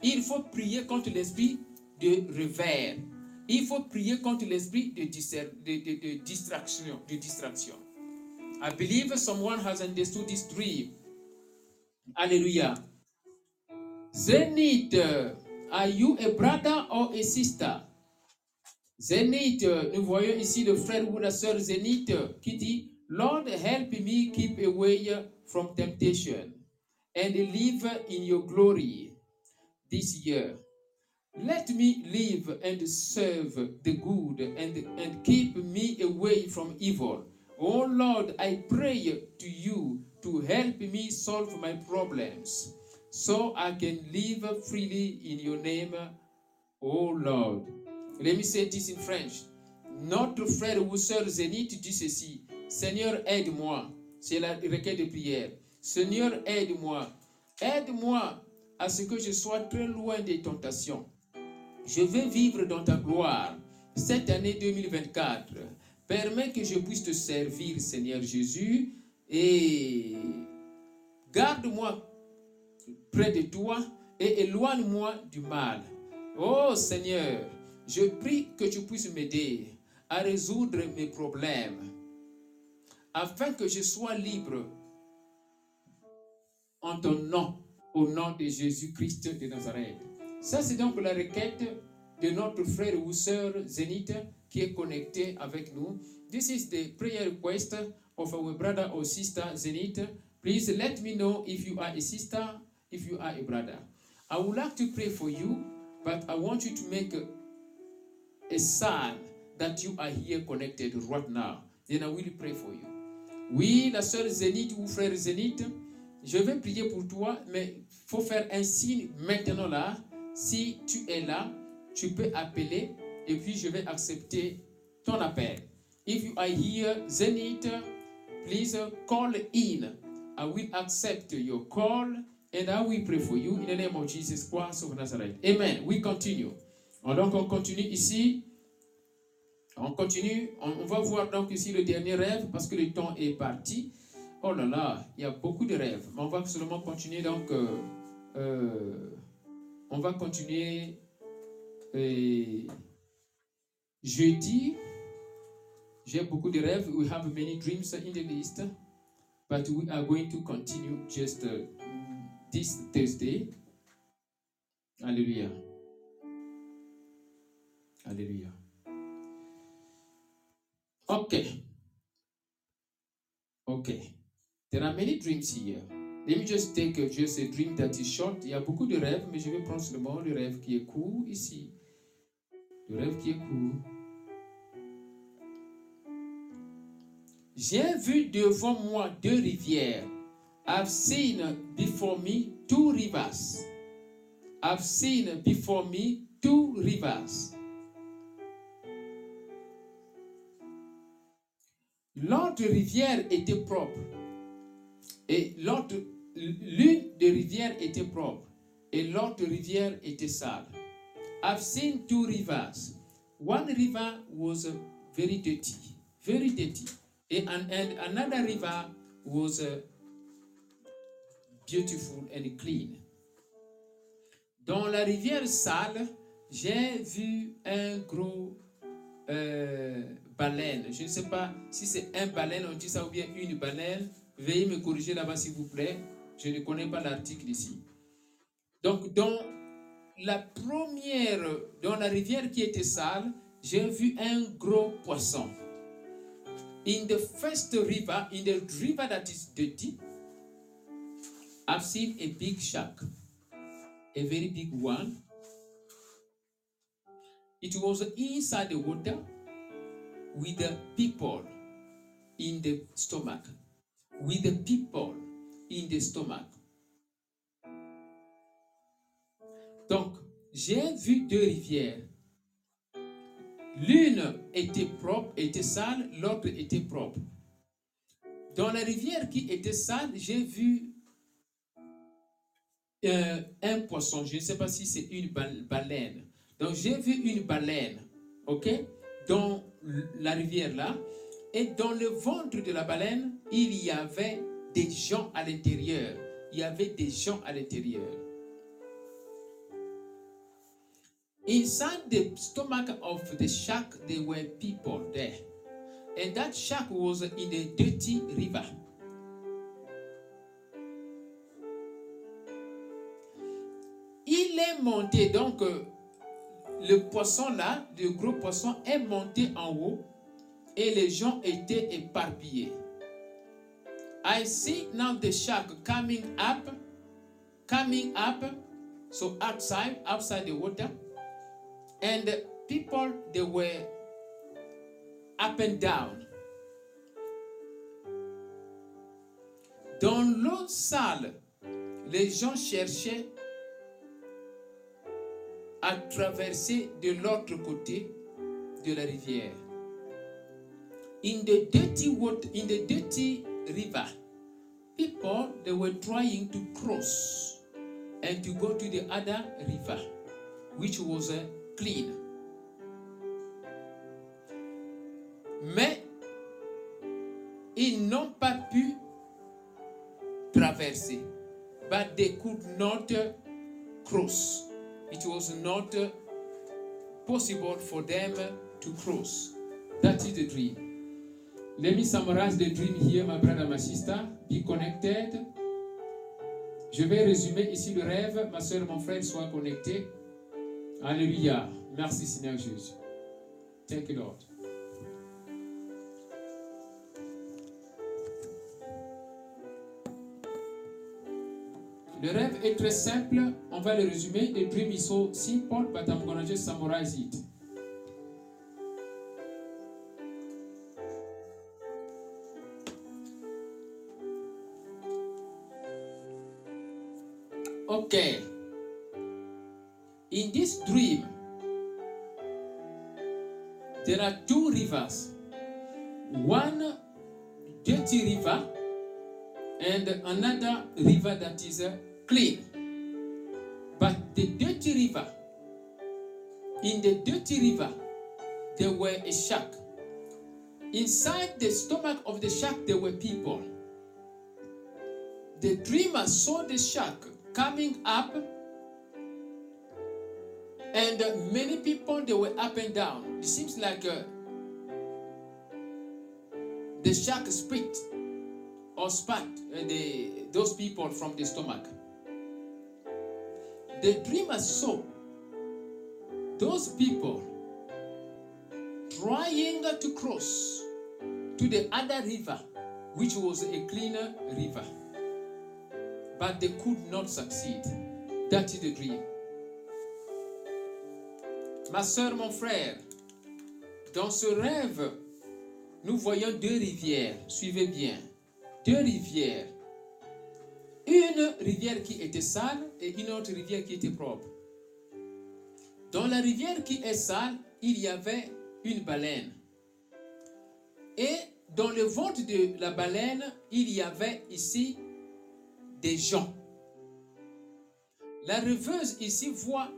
Il faut prier contre l'esprit de revers. Il faut prier contre l'esprit de, distraction. I believe someone has understood this dream. Alléluia. Zenith, are you a brother or a sister? Zénith, euh, nous voyons ici le frère ou la sœur Zénith euh, qui dit Lord, help me keep away from temptation and live in your glory this year. Let me live and serve the good and, and keep me away from evil. Oh Lord, I pray to you to help me solve my problems so I can live freely in your name, oh Lord. Let me say this in French. Notre frère ou sœur Zénith dit ceci. Seigneur, aide-moi. C'est la requête de prière. Seigneur, aide-moi. Aide-moi à ce que je sois très loin des tentations. Je veux vivre dans ta gloire cette année 2024. Permets que je puisse te servir, Seigneur Jésus, et garde-moi près de toi et éloigne-moi du mal. Oh Seigneur, je prie que tu puisses m'aider à résoudre mes problèmes afin que je sois libre en ton nom, au nom de Jésus-Christ de Nazareth. Ça, c'est donc la requête de notre frère ou sœur Zénith qui est connecté avec nous. This is the prayer request of our brother or sister Zenith. Please let me know if you are a sister, if you are a brother. I would like to pray for you, but I want you to make a, a sign that you are here connected right now. Then I will pray for you. Oui, la sœur Zénith ou frère Zénith, je vais prier pour toi, mais il faut faire un signe maintenant là. Si tu es là, tu peux appeler et puis je vais accepter ton appel. If you are here, Zenith, please call in. I will accept your call and I will pray for you in the name of Jesus Christ of Nazareth. Amen. We continue. Donc on continue ici. On continue. On, on va voir donc ici le dernier rêve parce que le temps est parti. Oh là là, il y a beaucoup de rêves. Mais on va seulement continuer donc. euh, euh, on va continuer jeudi. J'ai beaucoup de rêves. We have many dreams in the list. But we are going to continue just uh, this Thursday. Alléluia. Alléluia. Okay. Okay. There are many dreams here. Let me just take uh, just a dream that is short. Il y a beaucoup de rêves, mais je vais prendre seulement le rêve qui est court ici. Le rêve qui est court. J'ai vu devant moi deux rivières. I've seen before me two rivers. I've seen before me two rivers. L'autre rivière était propre. Et l'autre, l'une des rivières était propre. Et l'autre rivière était sale. I've seen two rivers. One river was very dirty, very dirty. And, and another river was uh, beautiful and clean. Dans la rivière sale, j'ai vu un gros euh, baleine. Je ne sais pas si c'est un baleine, on dit ça, ou bien une baleine. Veuillez me corriger là-bas, s'il vous plaît. Je ne connais pas l'article ici. Donc, dans la première, dans la rivière qui était sale, j'ai vu un gros poisson. In the first river, in the river that is dirty, I've seen a big shark, a very big one. It was inside the water with the people in the stomach. With the people in the stomach. Donc, j'ai vu deux rivières. L'une était propre, était sale, l'autre était propre. Dans la rivière qui était sale, j'ai vu euh, un poisson. Je ne sais pas si c'est une bal- baleine. Donc, j'ai vu une baleine, ok, dans la rivière là. Et dans le ventre de la baleine, il y avait des gens à l'intérieur. Il y avait des gens à l'intérieur. Inside the stomach of the shark, there were people there. And that shark was in a dirty river. Il est monté, donc euh, le poisson là, le gros poisson est monté en haut et les gens étaient éparpillés. I see now the shark coming up, coming up, so outside, outside the water. And the people, they were up and down. Dans l'eau sale, les gens cherchaient à traverser de l'autre côté de la rivière. In the dirty water, in the dirty river, people they were trying to cross and to go to the other river, which was uh, clean. Mais ils n'ont pas pu traverser. But they could not uh, cross. It was not uh, possible for them to cross. That is the dream. Let me summarize the dream here, my brother, my sister. Be connected. Je vais résumer ici le rêve. Ma soeur, mon frère, soient connectés. Alléluia. Merci Seigneur Jésus. Thank you, Lord. Le rêve est très simple. On va le résumer. The dream is so simple, but I'm going to just summarize it. Okay. In this dream, there are two rivers. One dirty river and another river that is uh, clean. But the dirty river, in the dirty river, there were a shark. Inside the stomach of the shark, there were people. The dreamer saw the shark coming up, and uh, many people they were up and down. It seems like uh, the shark spit or spat uh, the, those people from the stomach. The dreamer saw those people trying to cross to the other river, which was a cleaner river. But they could not succeed. Ma soeur, mon frère, dans ce rêve, nous voyons deux rivières. Suivez bien. Deux rivières. Une rivière qui était sale et une autre rivière qui était propre. Dans la rivière qui est sale, il y avait une baleine. Et dans le ventre de la baleine, il y avait ici des gens. La rêveuse ici voit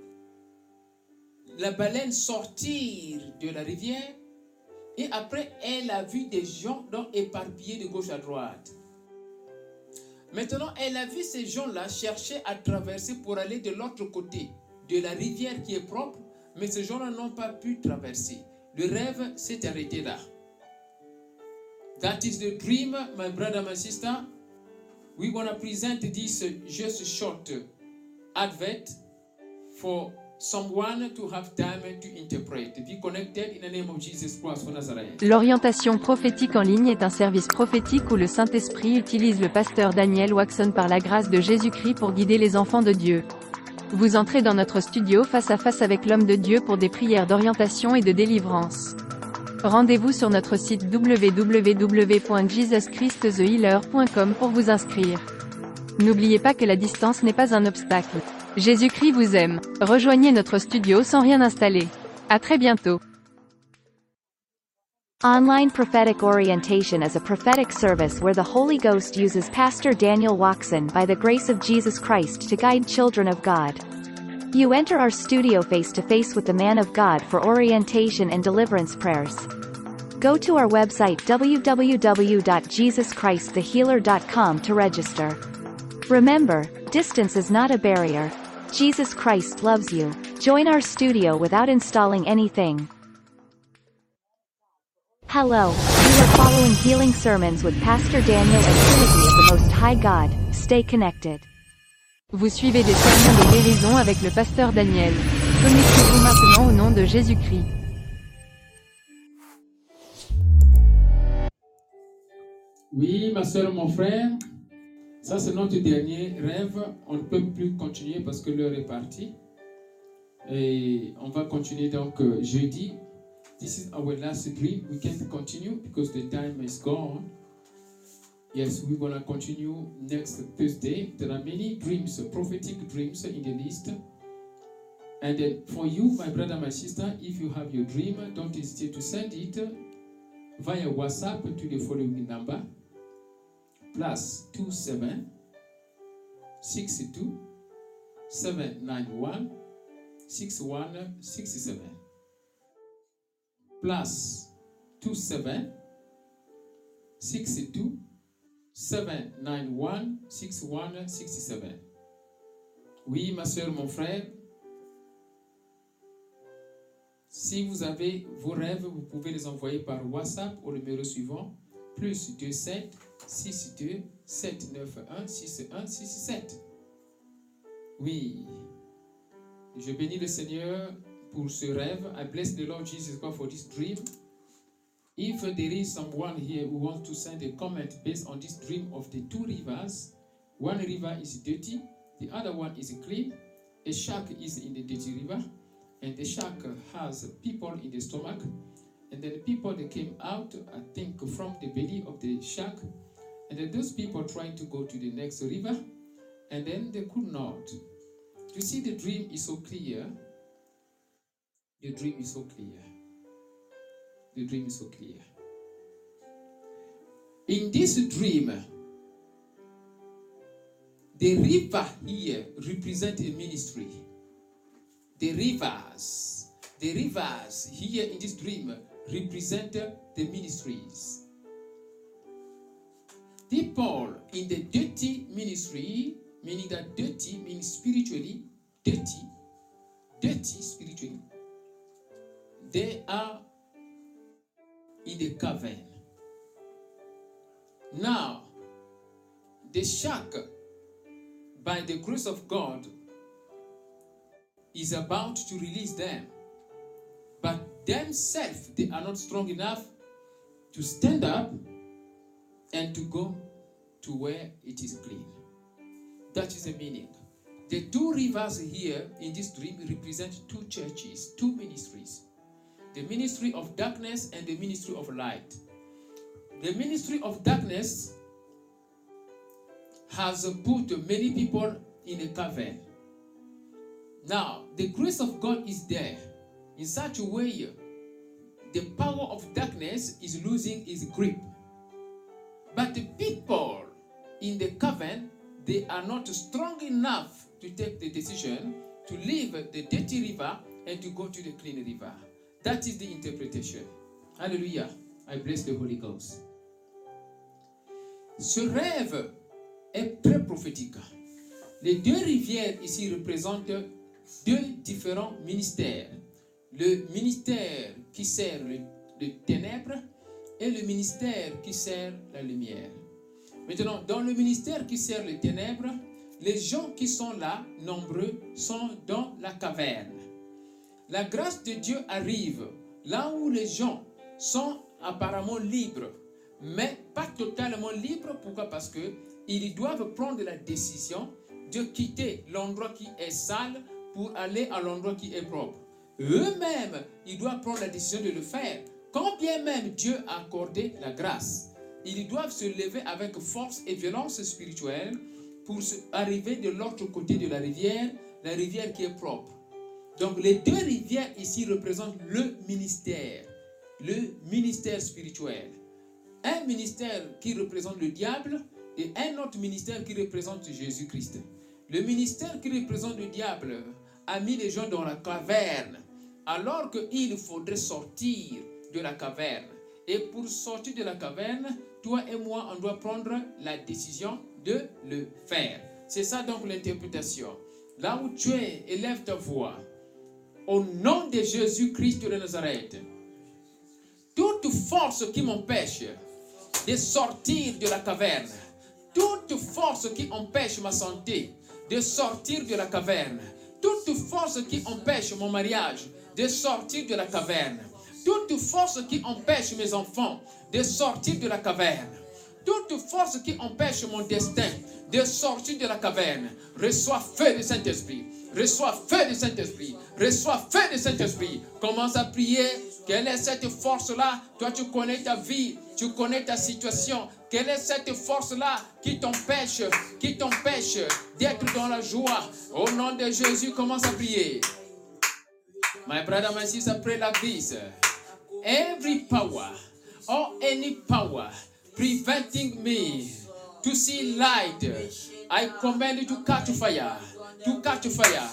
la baleine sortir de la rivière et après elle a vu des gens donc éparpillés de gauche à droite. Maintenant, elle a vu ces gens-là chercher à traverser pour aller de l'autre côté de la rivière qui est propre, mais ces gens-là n'ont pas pu traverser. Le rêve s'est arrêté là. That is the dream, my brother, my sister. We want to present this just short advert for someone to have time to interpret. Be connected in the name of Jesus Christ Nazareth. L'orientation prophétique en ligne est un service prophétique où le Saint-Esprit utilise le pasteur Daniel Waxon par la grâce de Jésus-Christ pour guider les enfants de Dieu. Vous entrez dans notre studio face à face avec l'homme de Dieu pour des prières d'orientation et de délivrance. Rendez-vous sur notre site www.jesuschristthehealer.com pour vous inscrire. N'oubliez pas que la distance n'est pas un obstacle. Jésus-Christ vous aime. Rejoignez notre studio sans rien installer. À très bientôt. Online Prophetic Orientation is a prophetic service where the Holy Ghost uses Pastor Daniel Waxon by the grace of Jesus Christ to guide children of God. You enter our studio face to face with the man of God for orientation and deliverance prayers. Go to our website www.jesuschristthehealer.com to register. Remember, distance is not a barrier. Jesus Christ loves you. Join our studio without installing anything. Hello, you are following Healing Sermons with Pastor Daniel and Timothy of the Most High God. Stay connected. Vous suivez des sermons de guérison avec le pasteur Daniel. Connectez-vous maintenant au nom de Jésus-Christ. Oui, ma soeur, mon frère, ça c'est notre dernier rêve. On ne peut plus continuer parce que l'heure est partie. Et on va continuer donc euh, jeudi. This is our last dream. We can't continue because the time is gone. Yes, we're going to continue next Thursday. There are many dreams, uh, prophetic dreams uh, in the list. And then for you, my brother, my sister, if you have your dream, uh, don't hesitate to send it via WhatsApp to the following number plus 27 62 791 6167 plus 27 62 791 6167 Oui, ma soeur, mon frère, si vous avez vos rêves, vous pouvez les envoyer par WhatsApp au numéro suivant plus 27 62 791 61 67. Oui. Je bénis le Seigneur pour ce rêve. I bless the Lord Jesus Christ for this dream. If there is someone here who wants to send a comment based on this dream of the two rivers, one river is dirty, the other one is clean. A shark is in the dirty river, and the shark has people in the stomach. And then the people that came out, I think, from the belly of the shark. And then those people trying to go to the next river, and then they could not. You see, the dream is so clear. The dream is so clear. The dream is so clear. In this dream, the river here represent a ministry. The rivers, the rivers here in this dream represent the ministries. People in the dirty ministry, meaning that dirty means spiritually dirty, dirty spiritually, they are in the cavern. Now, the shark, by the grace of God, is about to release them. But themselves, they are not strong enough to stand up and to go to where it is clean. That is the meaning. The two rivers here in this dream represent two churches, two ministries the ministry of darkness and the ministry of light. The ministry of darkness has put many people in a cavern. Now, the grace of God is there in such a way the power of darkness is losing its grip. But the people in the cavern, they are not strong enough to take the decision to leave the dirty river and to go to the clean river. That is the interpretation. Hallelujah. I bless the Holy Ghost. Ce rêve est très prophétique. Les deux rivières ici représentent deux différents ministères. Le ministère qui sert le, le ténèbres et le ministère qui sert la lumière. Maintenant, dans le ministère qui sert les ténèbres, les gens qui sont là, nombreux, sont dans la caverne. La grâce de Dieu arrive là où les gens sont apparemment libres, mais pas totalement libres. Pourquoi? Parce que ils doivent prendre la décision de quitter l'endroit qui est sale pour aller à l'endroit qui est propre. Eux-mêmes, ils doivent prendre la décision de le faire. Quand bien même Dieu a accordé la grâce, ils doivent se lever avec force et violence spirituelle pour arriver de l'autre côté de la rivière, la rivière qui est propre. Donc les deux rivières ici représentent le ministère, le ministère spirituel. Un ministère qui représente le diable et un autre ministère qui représente Jésus-Christ. Le ministère qui représente le diable a mis les gens dans la caverne alors qu'il faudrait sortir de la caverne. Et pour sortir de la caverne, toi et moi, on doit prendre la décision de le faire. C'est ça donc l'interprétation. Là où tu es, élève ta voix. Au nom de Jésus-Christ de Nazareth, toute force qui m'empêche de sortir de la caverne, toute force qui empêche ma santé de sortir de la caverne, toute force qui empêche mon mariage de sortir de la caverne, toute force qui empêche mes enfants de sortir de la caverne, toute force qui empêche mon destin de sortir de la caverne, reçois feu du Saint-Esprit. Reçois feu du Saint-Esprit. Reçois feu du Saint-Esprit. Commence à prier. Quelle est cette force-là? Toi, tu connais ta vie, tu connais ta situation. Quelle est cette force-là qui t'empêche, qui t'empêche d'être dans la joie? Au nom de Jésus, commence à prier. My brother, my sister, pray like this. Every power or any power preventing me to see light, I command you to catch fire, to catch fire,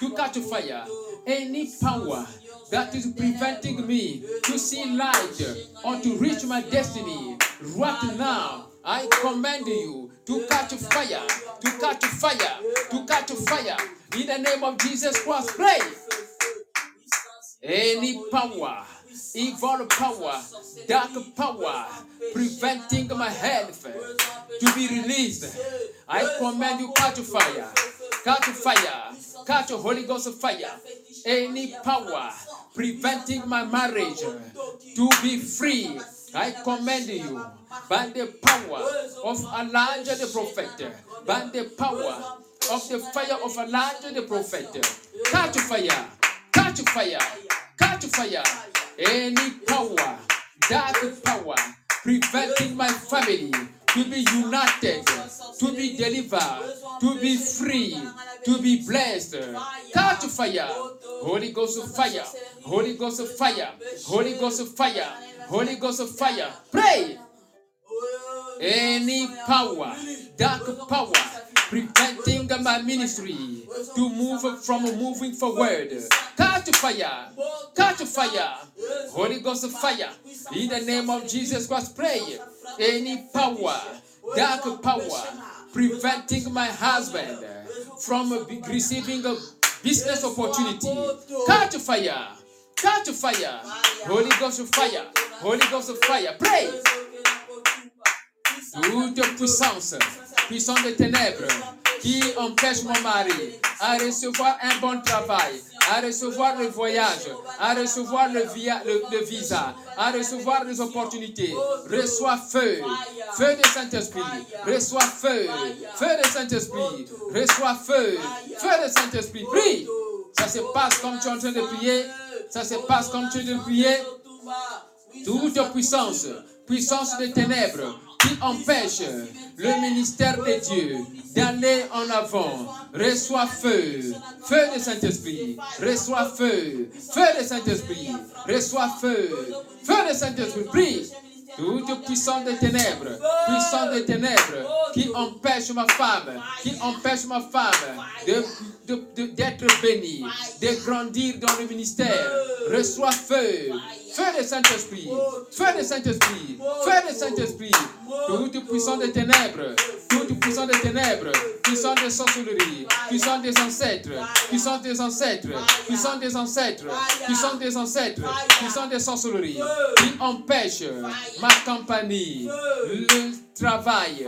to catch fire. Any power that is preventing me to see light or to reach my destiny right now, I command you to catch fire, to catch fire, to catch fire. In the name of Jesus Christ, pray. Any power, evil power, dark power, preventing my health to be released, I command you catch fire, catch fire, catch a Holy Ghost fire. Any power preventing my marriage to be free, I command you by the power of Elijah the prophet, by the power of the fire of Elijah the prophet, catch fire, catch fire, catch fire. Any power, dark power, preventing my family to be united, to be delivered, to be free, to be blessed. Catch fire, Holy Ghost of fire, Holy Ghost of fire, Holy Ghost of fire, Holy Ghost of fire. Pray. Any power, dark power, preventing my ministry to move from moving forward. Catch fire, catch fire, Holy Ghost of fire. In the name of Jesus Christ, pray. Any power, dark power, preventing my husband from receiving a business opportunity. Catch fire, catch fire, Holy Ghost of fire, Holy Ghost of fire. Pray. Toute puissance, puissance des ténèbres, qui empêche mon mari à recevoir un bon travail, à recevoir le voyage, à recevoir le, visa, à recevoir les opportunités. Reçois feu, feu de Saint-Esprit, reçois feu, feu de Saint-Esprit, reçois feu, feu de Saint-Esprit. Prie. Ça se passe comme tu es en train de prier, ça se passe comme tu es en train de prier. Toute puissance, puissance des ténèbres qui empêche le ministère de Dieu d'aller en avant. Reçois feu, feu de Saint-Esprit, reçois feu, feu de Saint-Esprit, reçois feu, feu de Saint-Esprit. Prie. Toute puissance des ténèbres, puissance des ténèbres qui empêche ma femme, qui empêche ma femme de- de- d'être bénie, de grandir dans le ministère. Reçois feu, feu de Saint-Esprit, feu de Saint-Esprit, feu de Saint-Esprit. Toute puissance des ténèbres, toute puissance des ténèbres, puissance de sorcellerie, puissance des ancêtres, puissance des ancêtres, puissance des ancêtres, puissance des ancêtres, puissance des sorcelleries, qui empêche ma compagnie, le travail,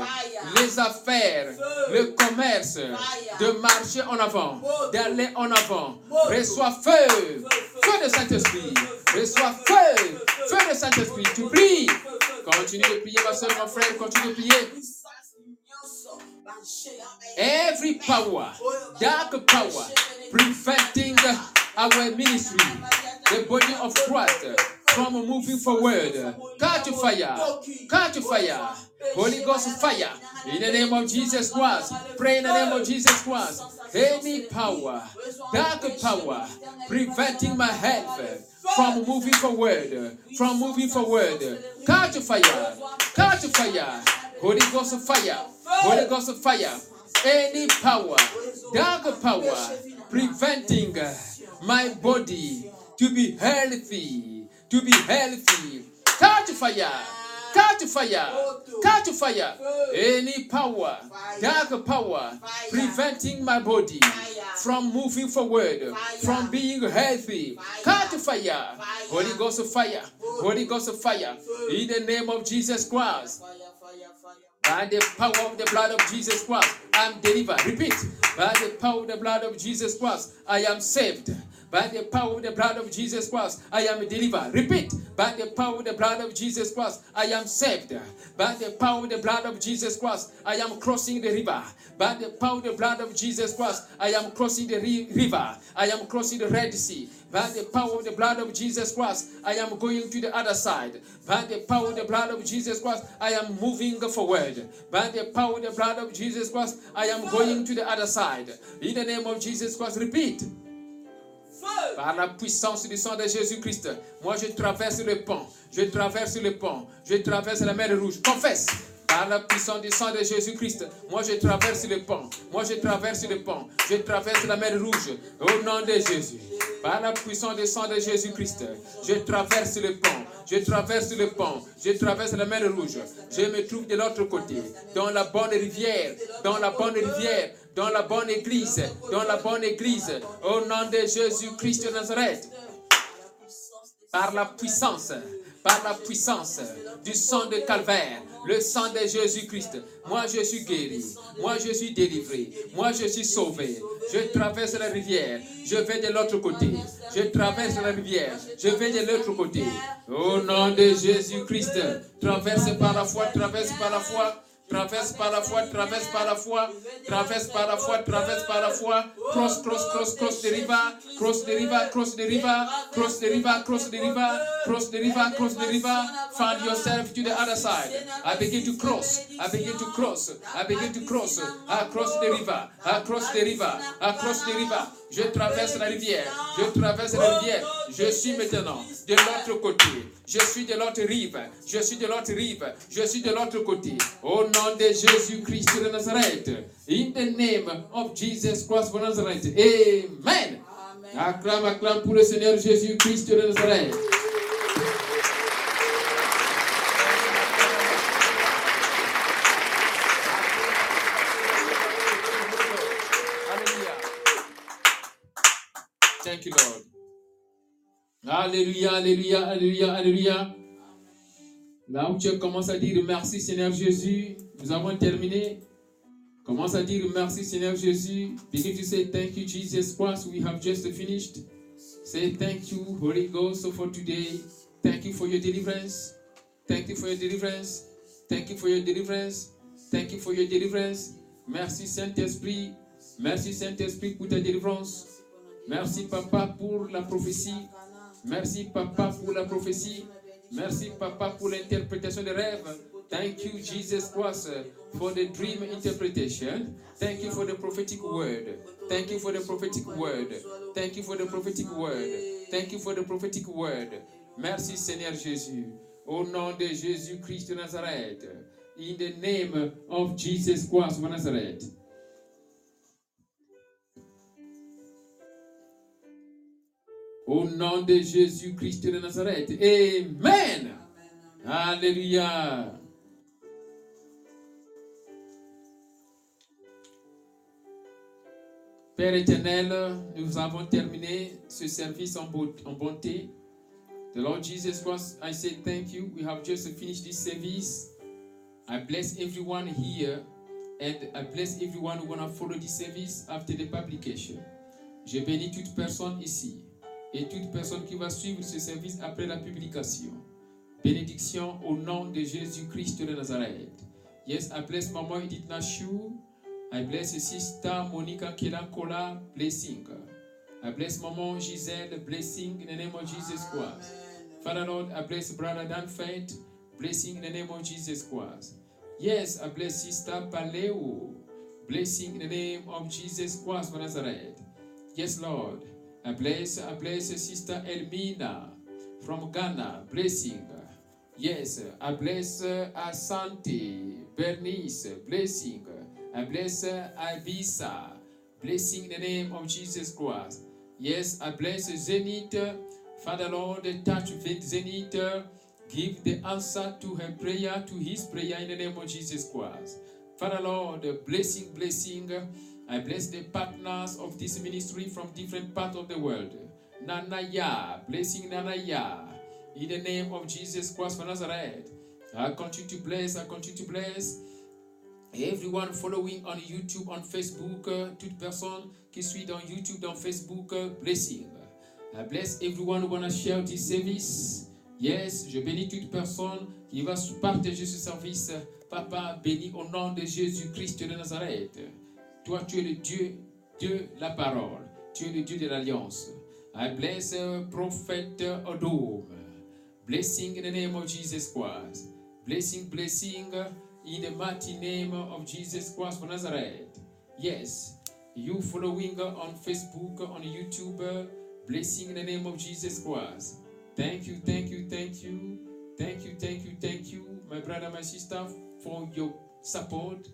les affaires, le commerce, de marcher en avant, d'aller en avant. Reçois feu, feu de Saint-Esprit, reçois feu, feu. de Saint-Esprit. Tu pries. Continue de prier, ma soeur, mon frère, continue de prier. Every power, dark power, preventing our ministry, the body of Christ, from moving forward. Catch fire, catch fire, Holy Ghost fire. In the name of Jesus Christ, pray in the name of Jesus Christ. Any power, dark power, preventing my health from moving forward, from moving forward. Catch fire, catch fire, Holy Ghost fire, Holy Ghost fire. Any power, dark power, preventing my body to be healthy, to be healthy. Catch fire, catch fire, catch fire. Any power, dark power, preventing my body from moving forward, from being healthy. Catch fire, Holy Ghost of fire, Holy Ghost of fire. In the name of Jesus Christ. By the power of the blood of Jesus Christ, I'm delivered. Repeat. By the power of the blood of Jesus Christ, I am saved. By the power of the blood of Jesus Christ, I am delivered. Repeat. By the power of the blood of Jesus Christ, I am saved. By the power of the blood of Jesus Christ, I am crossing the river. By the power of the blood of Jesus Christ, I am crossing the river. I am crossing the Red Sea. By the power of the blood of Jesus Christ, I am going to the other side. By the power of the blood of Jesus Christ, I am moving forward. By the power of the blood of Jesus Christ, I am going to the other side. In the name of Jesus Christ, repeat. Par la puissance du sang de Jésus-Christ, moi je traverse le pont, je traverse le pont, je traverse la mer rouge. Confesse. Par la puissance du sang de Jésus-Christ, moi je traverse le pont, moi je traverse le pont, je traverse la mer rouge. Au nom de Jésus. Par la puissance du sang de Jésus-Christ, je traverse le pont, je traverse le pont, je traverse la mer rouge. Je me trouve de l'autre côté, dans la bonne rivière, dans la bonne rivière, dans la bonne église, dans la bonne église, au nom de Jésus-Christ de Nazareth, par la puissance, par la puissance du sang de Calvaire, le sang de Jésus-Christ. Moi, je suis guéri, moi, je suis délivré, moi, je suis sauvé. Je traverse la rivière, je vais de l'autre côté. Je traverse la rivière, je vais de l'autre côté. Au nom de Jésus-Christ, traverse par la foi, traverse par la foi. Traverse par la foi, traverse par la foi, traverse par la foi, traverse par la foi, cross, cross, cross, cross the river, cross the river, cross the river, cross the river, cross the river, cross the river, cross the river, find yourself to the other side. I begin to cross, I begin to cross, I begin to cross, across the river, across the river, across the river. Je traverse la rivière, je traverse la rivière, je suis maintenant de l'autre côté. Je suis de l'autre rive, je suis de l'autre rive, je suis de l'autre côté. Au nom de Jésus-Christ de Nazareth. In the name of Jesus Christ of Nazareth. Amen. Acclame, acclame pour le Seigneur Jésus-Christ de Nazareth. Alléluia, alléluia, alléluia, alléluia. Là où tu commences à dire merci Seigneur Jésus, nous avons terminé. Commence à dire merci Seigneur Jésus. Begin to say thank you Jesus Christ. We have just finished. Say thank you Holy Ghost for today. Thank you for your deliverance. Thank you for your deliverance. Thank you for your deliverance. Thank you for your deliverance. Merci Saint-Esprit. Merci Saint-Esprit pour ta délivrance. Merci Papa pour la prophétie. Merci Papa pour la prophétie. Merci, Papa, pour l'interprétation des rêves. Thank you, Jesus Christ, for the dream interpretation. Thank you for the prophetic word. Thank you for the prophetic word. Thank you for the prophetic word. Thank you for the prophetic word. Merci, Seigneur Jésus. Au nom de Jésus-Christ de Nazareth. In the name of Jesus Christ of Nazareth. Au nom de Jésus-Christ de Nazareth. Amen. Alléluia. Père éternel, nous avons terminé ce service en, bonté. The Lord Jesus Christ, I say thank you. We have just finished this service. I bless everyone here and I bless everyone who wanna follow this service after the publication. Je bénis toute personne ici et toute personne qui va suivre ce service après la publication. Bénédiction au nom de Jésus-Christ de Nazareth. Yes, I bless Mama Edith Nashu. I bless Sister Monica Kelankola, blessing. I bless Mama Giselle, blessing in the name of Jesus Christ. Father Lord, I bless Brother Dan Faith, blessing in the name of Jesus Christ. Yes, I bless Sister Paleo, blessing in the name of Jesus Christ of Nazareth. Yes, Lord. I bless, I bless Sister Elmina from Ghana, blessing. Yes, I bless Asante, Bernice, blessing. I bless Ibisa, blessing in the name of Jesus Christ. Yes, I bless Zenith. Father Lord, touch with Zenith. Give the answer to her prayer, to his prayer in the name of Jesus Christ. Father Lord, blessing, blessing. I bless the partners of this ministry from different parts of the world. Nanaya, blessing Nanaya. In the name of Jesus Christ of Nazareth. I continue to bless, I continue to bless. Everyone following on YouTube, on Facebook, euh, toute personne qui suit dans YouTube, dans Facebook, euh, blessing. I bless everyone who wanna share this service. Yes, je bénis toute personne qui va partager ce service. Papa, béni au nom de Jésus-Christ de Nazareth. Toi, tu es le Dieu de la parole. Tu es le Dieu de l'alliance. I bless uh, Prophet Odom. Blessing in the name of Jesus Christ. Blessing, blessing in the mighty name of Jesus Christ of Nazareth. Yes, you following on Facebook, on YouTube, blessing in the name of Jesus Christ. Thank you, thank you, thank you, thank you, thank you, thank you, my brother, my sister, for your support.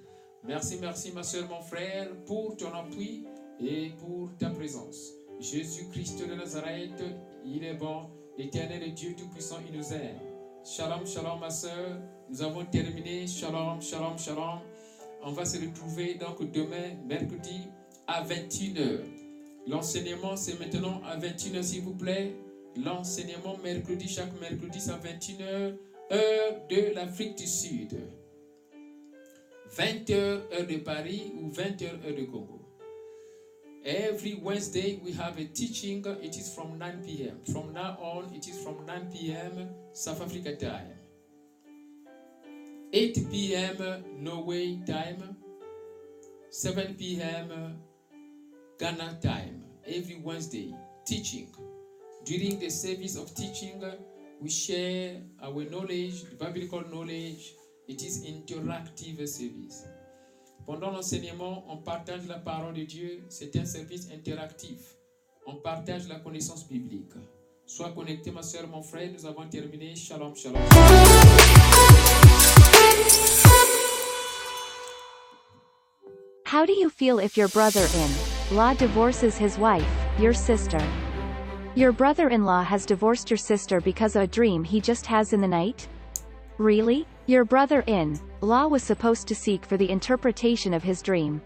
Merci, merci, ma soeur, mon frère, pour ton appui et pour ta présence. Jésus-Christ de Nazareth, il est bon, l'éternel est Dieu Tout-Puissant, il nous aime. Shalom, shalom, ma soeur. Nous avons terminé. Shalom, shalom, shalom. On va se retrouver donc demain, mercredi, à 21h. L'enseignement, c'est maintenant à 21h, s'il vous plaît. L'enseignement mercredi, chaque mercredi, c'est à 21h, heure de l'Afrique du Sud. 20h, heure de Paris ou 20h, heure de Congo. Every Wednesday we have a teaching. It is from 9 p.m. From now on, it is from 9 p.m. South Africa time. 8 p.m. Norway time. 7 p.m. Ghana time. Every Wednesday, teaching. During the service of teaching, we share our knowledge, biblical knowledge. It is interactive service. Pendant l'enseignement, on partage la parole de Dieu. C'est un service interactif. On partage la connaissance biblique. Sois connecté, ma soeur, mon frère. Nous avons terminé. Shalom, shalom. How do you feel if your brother-in law divorces his wife, your sister? Your brother-in-law has divorced your sister because of a dream he just has in the night? Really? Your brother-in law was supposed to seek for the interpretation of his dream.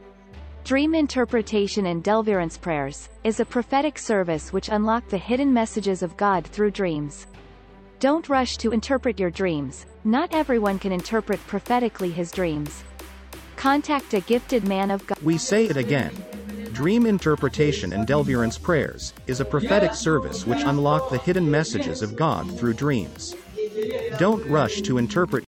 Dream interpretation and deliverance prayers is a prophetic service which unlock the hidden messages of God through dreams. Don't rush to interpret your dreams. Not everyone can interpret prophetically his dreams. Contact a gifted man of God. We say it again. Dream interpretation and deliverance prayers is a prophetic service which unlock the hidden messages of God through dreams. Don't rush to interpret